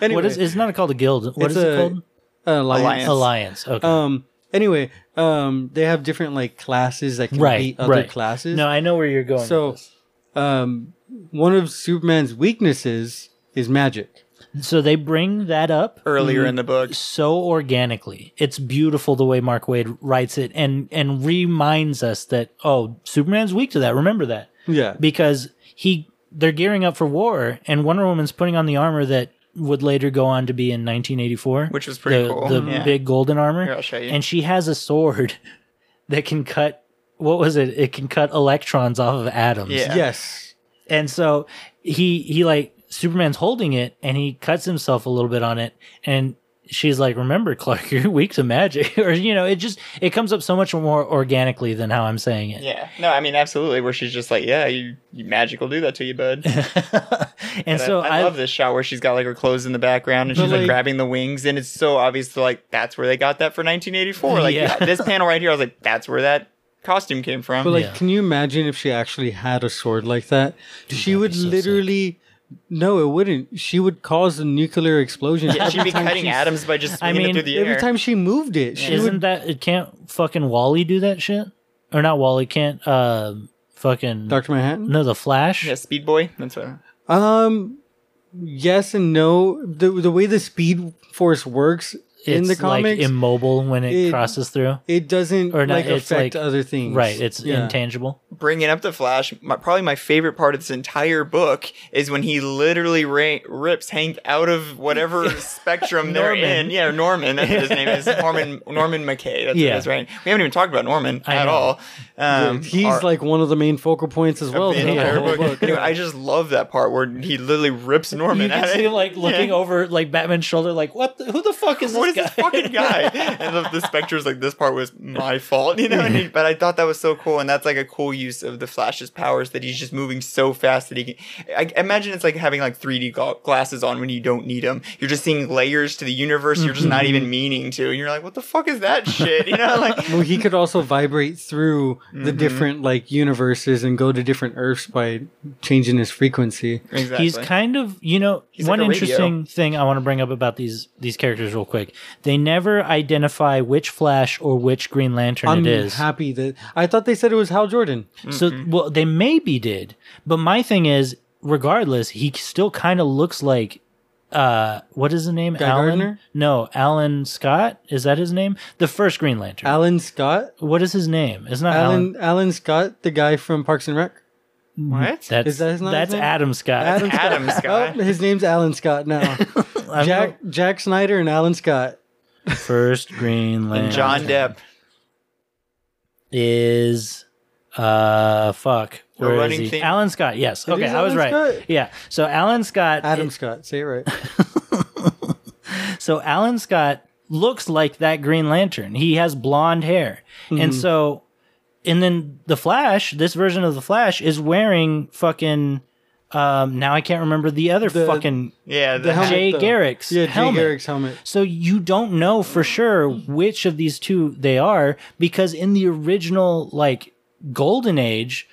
Anyway, What is? It's not called a guild. What It's is it called? Alliance. Alliance. Alliance. Okay. Um. Anyway, um, they have different like classes that can right. beat other right. classes. No, I know where you're going. So, with this. um, one of Superman's weaknesses is magic. so they bring that up Earlier in the book, so organically. It's beautiful the way Mark Waid writes it and and reminds us that oh, Superman's weak to that. Remember that. Yeah. because he they're gearing up for war and Wonder Woman's putting on the armor that would later go on to be in 1984 Which was pretty the, cool. the Yeah. big golden armor Here, I'll show you. and she has a sword that can cut what was it it can cut electrons off of atoms Yeah. Yes. and so he he like Superman's holding it and he cuts himself a little bit on it and she's like remember Clark you're weak to magic or you know it just it comes up so much more organically than how I'm saying it yeah. No, I mean absolutely. Where she's just like, yeah, you, you magic will do that to you, bud. and And so I, I love this shot where she's got like her clothes in the background and she's like, like- grabbing the wings, and it's so obvious. To, like that's where they got that for 1984. Like Yeah. yeah, this panel right here, I was like, that's where that costume came from. But like, Yeah. can you imagine if she actually had a sword like that? she would be so sick. Literally. No, it wouldn't. She would cause a nuclear explosion. yeah, she'd be time cutting she- atoms by just I swinging mean, it through the air. Every time she moved it, she Isn't would. that it? Can't fucking Wally do that shit? Or not Wally? Can't uh fucking Doctor Manhattan. no the Flash? yeah, Speed Boy. That's what. Um, yes and no. The the way the Speed Force works in the It's, like immobile when it, it- crosses through. it doesn't Or not, like it's affect like- other things. Right, it's Yeah. intangible. Bringing up the Flash, my, probably my favorite part of this entire book is when he literally ra- rips Hank out of whatever spectrum they're in. Yeah, Norman. That's what his name is. Norman Norman McKay. That's, Yeah. that's right. We haven't even talked about Norman I at know. all. Um, He's our- like one of the main focal points as well. the entire the book. Anyway, I just love that part where he literally rips Norman. You can out see it. him like looking Yeah. over like Batman's shoulder, like what? The, who the fuck is this What is this guy?" fucking guy? And the, the Spectre's like, this part was my fault, you know. And he, but I thought that was so cool, and that's like a cool use of the Flash's powers that he's just moving so fast that he can. I imagine it's like having like 3D glasses on when you don't need them. You're just seeing layers to the universe you're just not even mm-hmm. meaning to, and you're like, what the fuck is that shit? You know, like. Well, he could also vibrate through the mm-hmm. different like universes and go to different Earths by changing his frequency. Exactly. He's kind of, you know, He's one like interesting thing I want to bring up about these these characters real quick. They never identify which Flash or which Green Lantern I'm it is. happy that I thought they said it was Hal Jordan. So, well, they maybe did, but my thing is, regardless, he still kind of looks like. Uh, what is the name? Guy Alan? Gardner? No, Alan Scott. Is that his name? The first Green Lantern. Alan Scott. what is his name? It's not Alan. Alan Alan Scott, the guy from Parks and Rec. What? That's Is that his- not his that's name? Adam Scott. Adam Scott. Adam Scott. Oh, his name's Alan Scott now. I'm Jack Jack Snyder and Alan Scott. the first Green Lantern. And John Depp. is uh fuck The where is running he? theme. Alan Scott. Yes. Okay, is I was Alan right. Scott? Yeah. So Alan Scott. Adam Scott. Say it right. So Alan Scott looks like that Green Lantern. He has blonde hair, Mm-hmm. and so, and then the Flash. This version of the Flash is wearing fucking. Um, now I can't remember the other The- fucking Yeah, the, The helmet, Jay though. Garrick's Yeah, helmet. Jay Garrick's helmet. So you don't know for sure which of these two they are because in the original like golden age,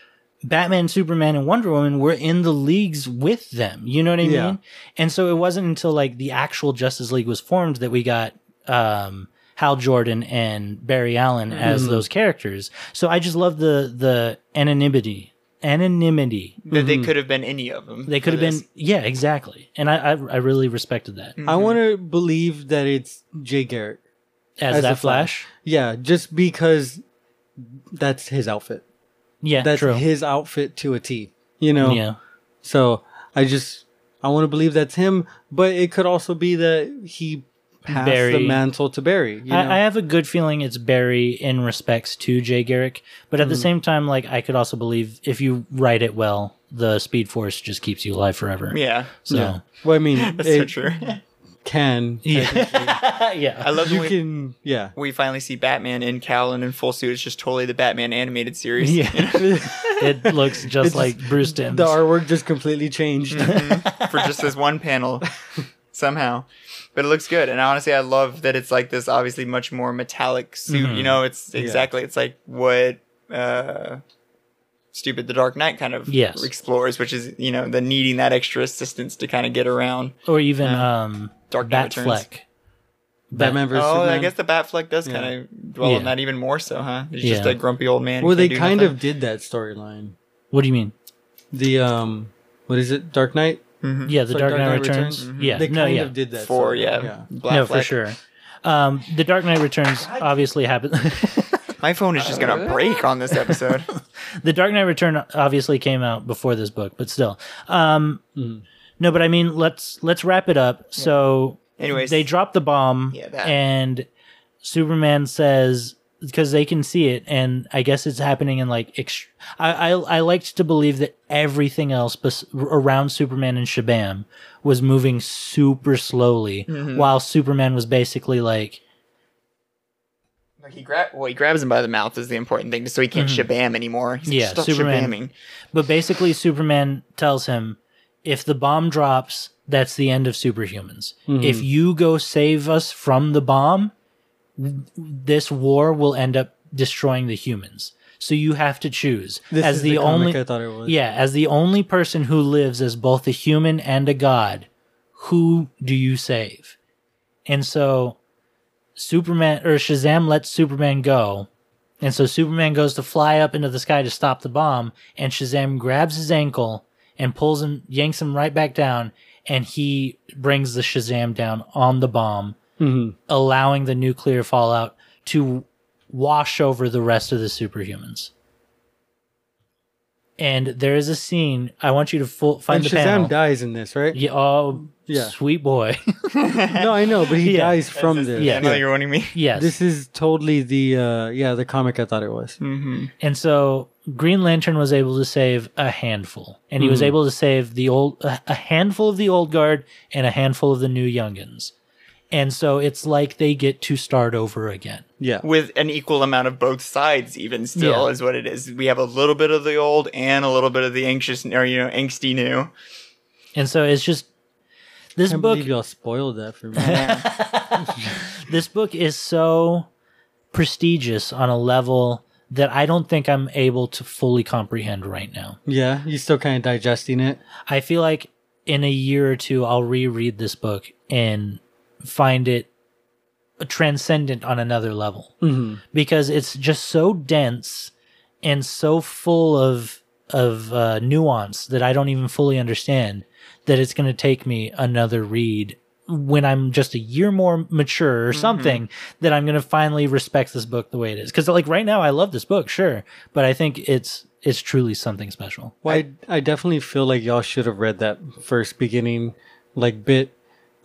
Batman, Superman, and Wonder Woman were in the leagues with them. You know what I Yeah. mean? And so it wasn't until like the actual Justice League was formed that we got um Hal Jordan and Barry Allen as Mm-hmm. those characters. So I just love the the anonymity. Anonymity. that they could have been any of them. They could have been yeah, exactly. And I I, I really respected that. I want to believe that it's Jay Garrick. As, As that Flash. Flash. Yeah, just because that's his outfit. Yeah, That's true. his outfit to a T. You know. Yeah. So I just I want to believe that's him, but it could also be that he passed Barry. the mantle to Barry. You know? I, I have a good feeling it's Barry in respects to Jay Garrick, but at the mm-hmm. same time, like I could also believe if you write it well, the Speed Force just keeps you alive forever. Yeah, So yeah. Well, I mean, that's so it true. can. yeah, yeah. I love You we, can. Yeah. we finally see Batman in cowl and in full suit. It's just totally the Batman animated series. Yeah. it looks just like Bruce Timm's. The artwork just completely changed. Mm-hmm. for just this one panel somehow. But it looks good. And honestly, I love that it's like this obviously much more metallic suit. You know, it's exactly, it's like what, uh, stupid the dark knight kind of Yes. explores which is you know the needing that extra assistance to kind of get around or even um, Dark Knight Returns. Batfleck. Batman versus oh Superman. i guess the batfleck does kind of dwell Yeah. on that even more so huh he's just a grumpy old man Well, they kind nothing. of did that storyline. What do you mean? The um, what is it? Dark Knight. Yeah, the like Dark Dark Knight Knight Returns. Returns? Yeah, They no, kind yeah, of did that for storyline, yeah, Black no, for sure. Um, the Dark Knight Returns obviously happened. my phone is just gonna break on this episode the Dark Knight Return obviously came out before this book, but still. Um, Mm. No, but I mean, let's let's wrap it up. So, Anyways. they drop the bomb, Yeah, and Superman says because they can see it, and I guess it's happening in like. Ext- I, I I liked to believe that everything else bes- around Superman and Shabam was moving super slowly, Mm-hmm. while Superman was basically like. Like he grab well he grabs him by the mouth is the important thing so he can't shabam anymore he's Mm-hmm. Yeah, like, Superman- shabamming But basically, Superman tells him, if the bomb drops, that's the end of superhumans. Mm-hmm. If you go save us from the bomb, th- this war will end up destroying the humans. So you have to choose This as is the, the only I thought it was. yeah, as the only person who lives as both a human and a god. Who do you save? And so Superman or Shazam lets Superman go. And so Superman goes to fly up into the sky to stop the bomb, and Shazam grabs his ankle and pulls him, yanks him right back down, and he brings the Shazam down on the bomb, Mm-hmm. allowing the nuclear fallout to wash over the rest of the superhumans. And there is a scene. I want you to full, find And the Shazam panel. dies in this, right? Yeah, oh, Yeah. sweet boy. No, I know, but he Yeah. dies from this. Yeah. I know you're wanting me yes. This is totally the uh yeah, the comic I thought it was. Mm-hmm. And so Green Lantern was able to save a handful, and he was mm-hmm. able to save the old a a handful of the old guard and a handful of the new youngins. And so it's like they get to start over again. Yeah. with an equal amount of both sides even still Yeah. is what it is we have a little bit of the old and a little bit of the anxious or you know angsty new And so it's just this I book y'all spoiled that for me. this book is so prestigious on a level that I don't think I'm able to fully comprehend right now. yeah, you still kind of digesting it. I feel like in a year or two I'll reread this book and find it transcendent on another level. Because it's just so dense and so full of of uh, nuance that I don't even fully understand that it's going to take me another read when I'm just a year more mature or something that I'm going to finally respect this book the way it is. Because like right now I love this book sure but I think it's it's truly something special. Well, I, I definitely feel like y'all should have read that first beginning like bit.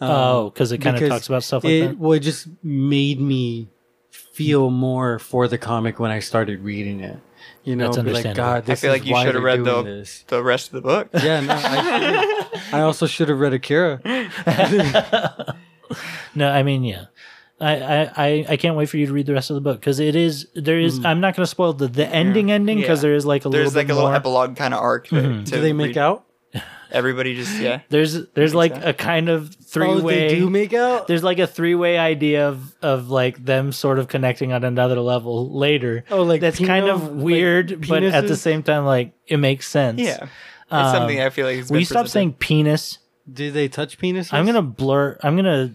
Um, oh because it kind of talks about stuff like it, that Well, it just made me feel more for the comic when I started reading it. You know, That's be like, understandable. God, i feel is like you should have read the, this. the rest of the book Yeah, no, I, I also should have read Akira. No, I mean, yeah. I, I, I- I can't wait for you to read the rest of the book because it is there is mm. I'm not going to spoil the, the ending ending because Yeah. there is like a there's little like bit a little more. epilogue kind of arc that, to mm-hmm. Do they make read. out? Everybody just yeah there's there's like so. a kind of three way. they do make out. there's like a three way idea of of like them sort of connecting on another level later. Oh, like that's kind peno- of like weird, but at the same time, like it makes sense. yeah it's something um, i feel like has Will you stop saying penis? Do they touch penises? I'm gonna blur. I'm gonna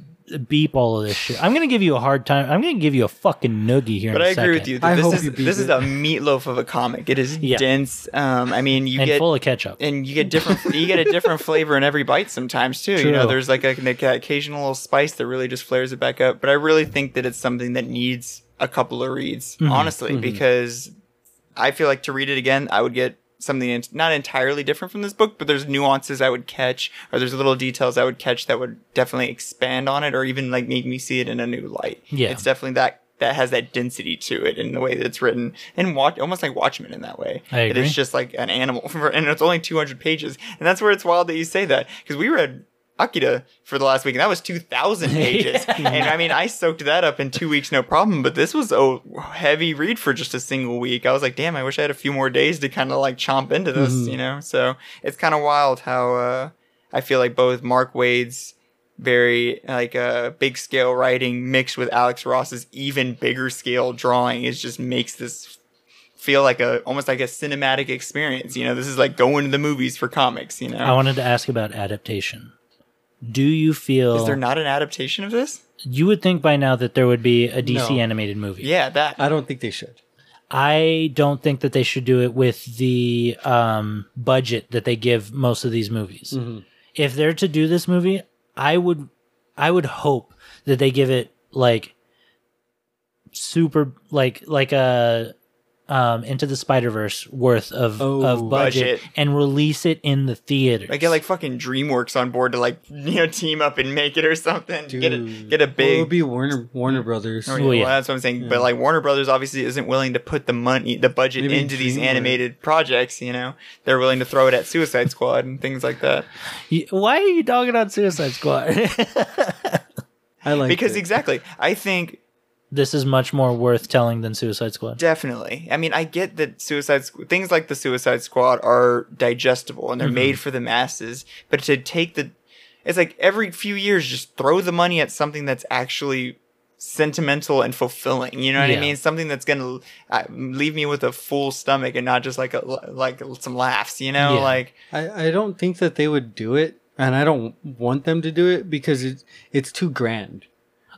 beep all of this shit. I'm gonna give you a hard time. I'm gonna give you a fucking noogie here. But in I a agree with second. you. I That hope this you is beat this is a meatloaf of a comic. It is Yeah. dense. Um, I mean, you and get full of ketchup. and you get different you get a different flavor in every bite sometimes too you know True. there's like a, an occasional little spice that really just flares it back up but i really think that it's something that needs a couple of reads Mm-hmm. honestly because i feel like to read it again i would get something in- not entirely different from this book but there's nuances i would catch or there's little details i would catch that would definitely expand on it or even like make me see it in a new light Yeah. it's definitely that that has that density to it in the way that it's written and watch almost like watchmen in that way I agree. is just like an animal, for, and it's only 200 pages. And that's where it's wild that you say that because we read Akira for the last week, and that was 2,000 pages. and I mean, I soaked that up in two weeks, no problem. But this was a heavy read for just a single week. I was like, damn, I wish I had a few more days to kind of like chomp into this, you know? So it's kind of wild how uh, I feel like both Mark Waid's very like uh, big scale writing mixed with Alex Ross's even bigger scale drawing is just makes this feel like a almost like a cinematic experience. You know, this is like going to the movies for comics. You know, I wanted to ask about adaptation. Do you feel is there not an adaptation of this? you would think by now that there would be a DC No. animated movie? Yeah, that. I don't think they should. I don't think that they should do it with the um, budget that they give most of these movies. If they're to do this movie, I would, I would hope that they give it like super, like like a um, into the Spider Verse worth of Oh, of budget, budget. and release it in the theaters. I get like fucking DreamWorks on board to like you know team up and make it or something. Get a get a Well, it big. would be Warner Warner Brothers. Oh, yeah, Well, well, yeah. that's what I'm saying. But like Warner Brothers obviously isn't willing to put the money, the budget Maybe into these DreamWorks. animated projects. You know, they're willing to throw it at Suicide Squad and things like that. Why are you dogging on Suicide Squad? I like Because it. exactly, I think this is much more worth telling than Suicide Squad. Definitely. I mean, I get that Suicide things like the Suicide Squad are digestible and they're made for the masses, but to take the it's like every few years just throw the money at something that's actually sentimental and fulfilling. You know what Yeah. I mean? Something that's going to uh, leave me with a full stomach and not just like a, like some laughs, you know? Yeah. Like I, I don't think that they would do it, and I don't want them to do it because it's it's too grand.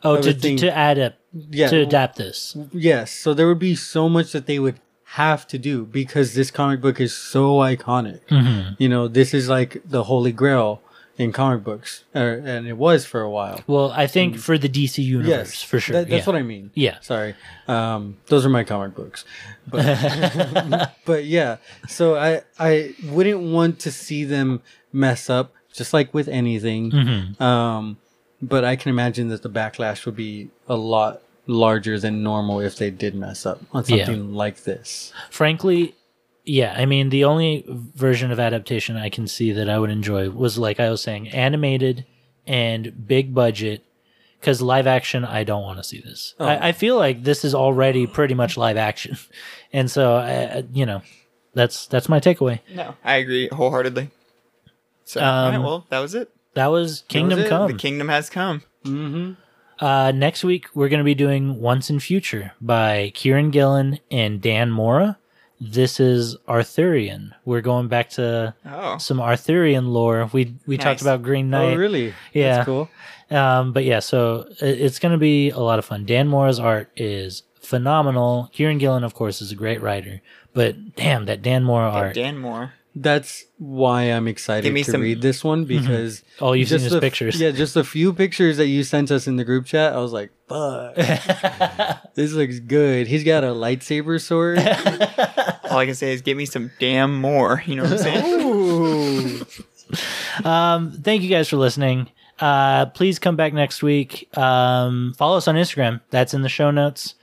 Oh, to, to, to adapt Yeah. to adapt this. Yes, so there would be so much that they would have to do because this comic book is so iconic. Mm-hmm. You know, this is like the holy grail in comic books, or, and it was for a while. Well, I think for the DC universe, Yes, for sure. That, that's yeah. what I mean. Yeah. Sorry. Um, those are my comic books. But, but yeah, so I I wouldn't want to see them mess up, just like with anything. Mm-hmm. Um, but I can imagine that the backlash would be a lot larger than normal if they did mess up on Yeah. something like this. Frankly, yeah. I mean, the only version of adaptation I can see that I would enjoy was like I was saying, animated and big budget, because live action, I don't want to see this. Oh. I, I feel like this is already pretty much live action, and so I, I- you know, that's that's my takeaway. No, I agree wholeheartedly. So, Um, all right, well, that was it. That was Kingdom it. The Come. The kingdom has come. Uh, next week, we're going to be doing Once in Future by Kieran Gillen and Dan Mora. This is Arthurian. We're going back to Oh. some Arthurian lore. We we talked about Green Knight. Oh, really? Yeah. That's cool. Um, but yeah, so it- it's going to be a lot of fun. Dan Mora's art is phenomenal. Kieran Gillen, of course, is a great writer. But damn, that Dan Mora Yeah, art. Dan Moore. That's why I'm excited Give me to some- read this one because All you've seen is the, pictures. Yeah, just a few pictures that you sent us in the group chat. I was like, "Fuck, this looks good." He's got a lightsaber sword. All I can say is give me some damn more. You know what I'm saying? Um, thank you guys for listening. Uh, please come back next week. Um, follow us on Instagram. That's in the show notes.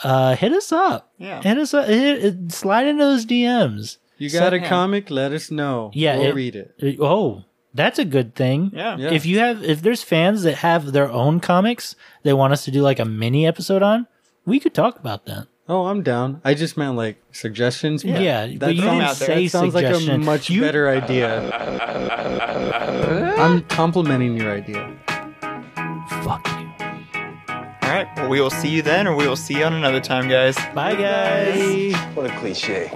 Uh, hit us up. Yeah. Hit us up. Hit, hit- slide into those DMs. You got a comic? Let us know. Yeah, we'll it- read it. Uh, Oh, that's a good thing. Yeah. Yeah. If you have, if there's fans that have their own comics they want us to do like a mini episode on, we could talk about that. Oh, I'm down. I just meant like suggestions. Yeah, that but you didn't say that sounds like a much You- better idea. I'm complimenting your idea. Fuck you. All right. Well, we will see you then, or we will see you on another time, guys. Bye, guys. What a cliche.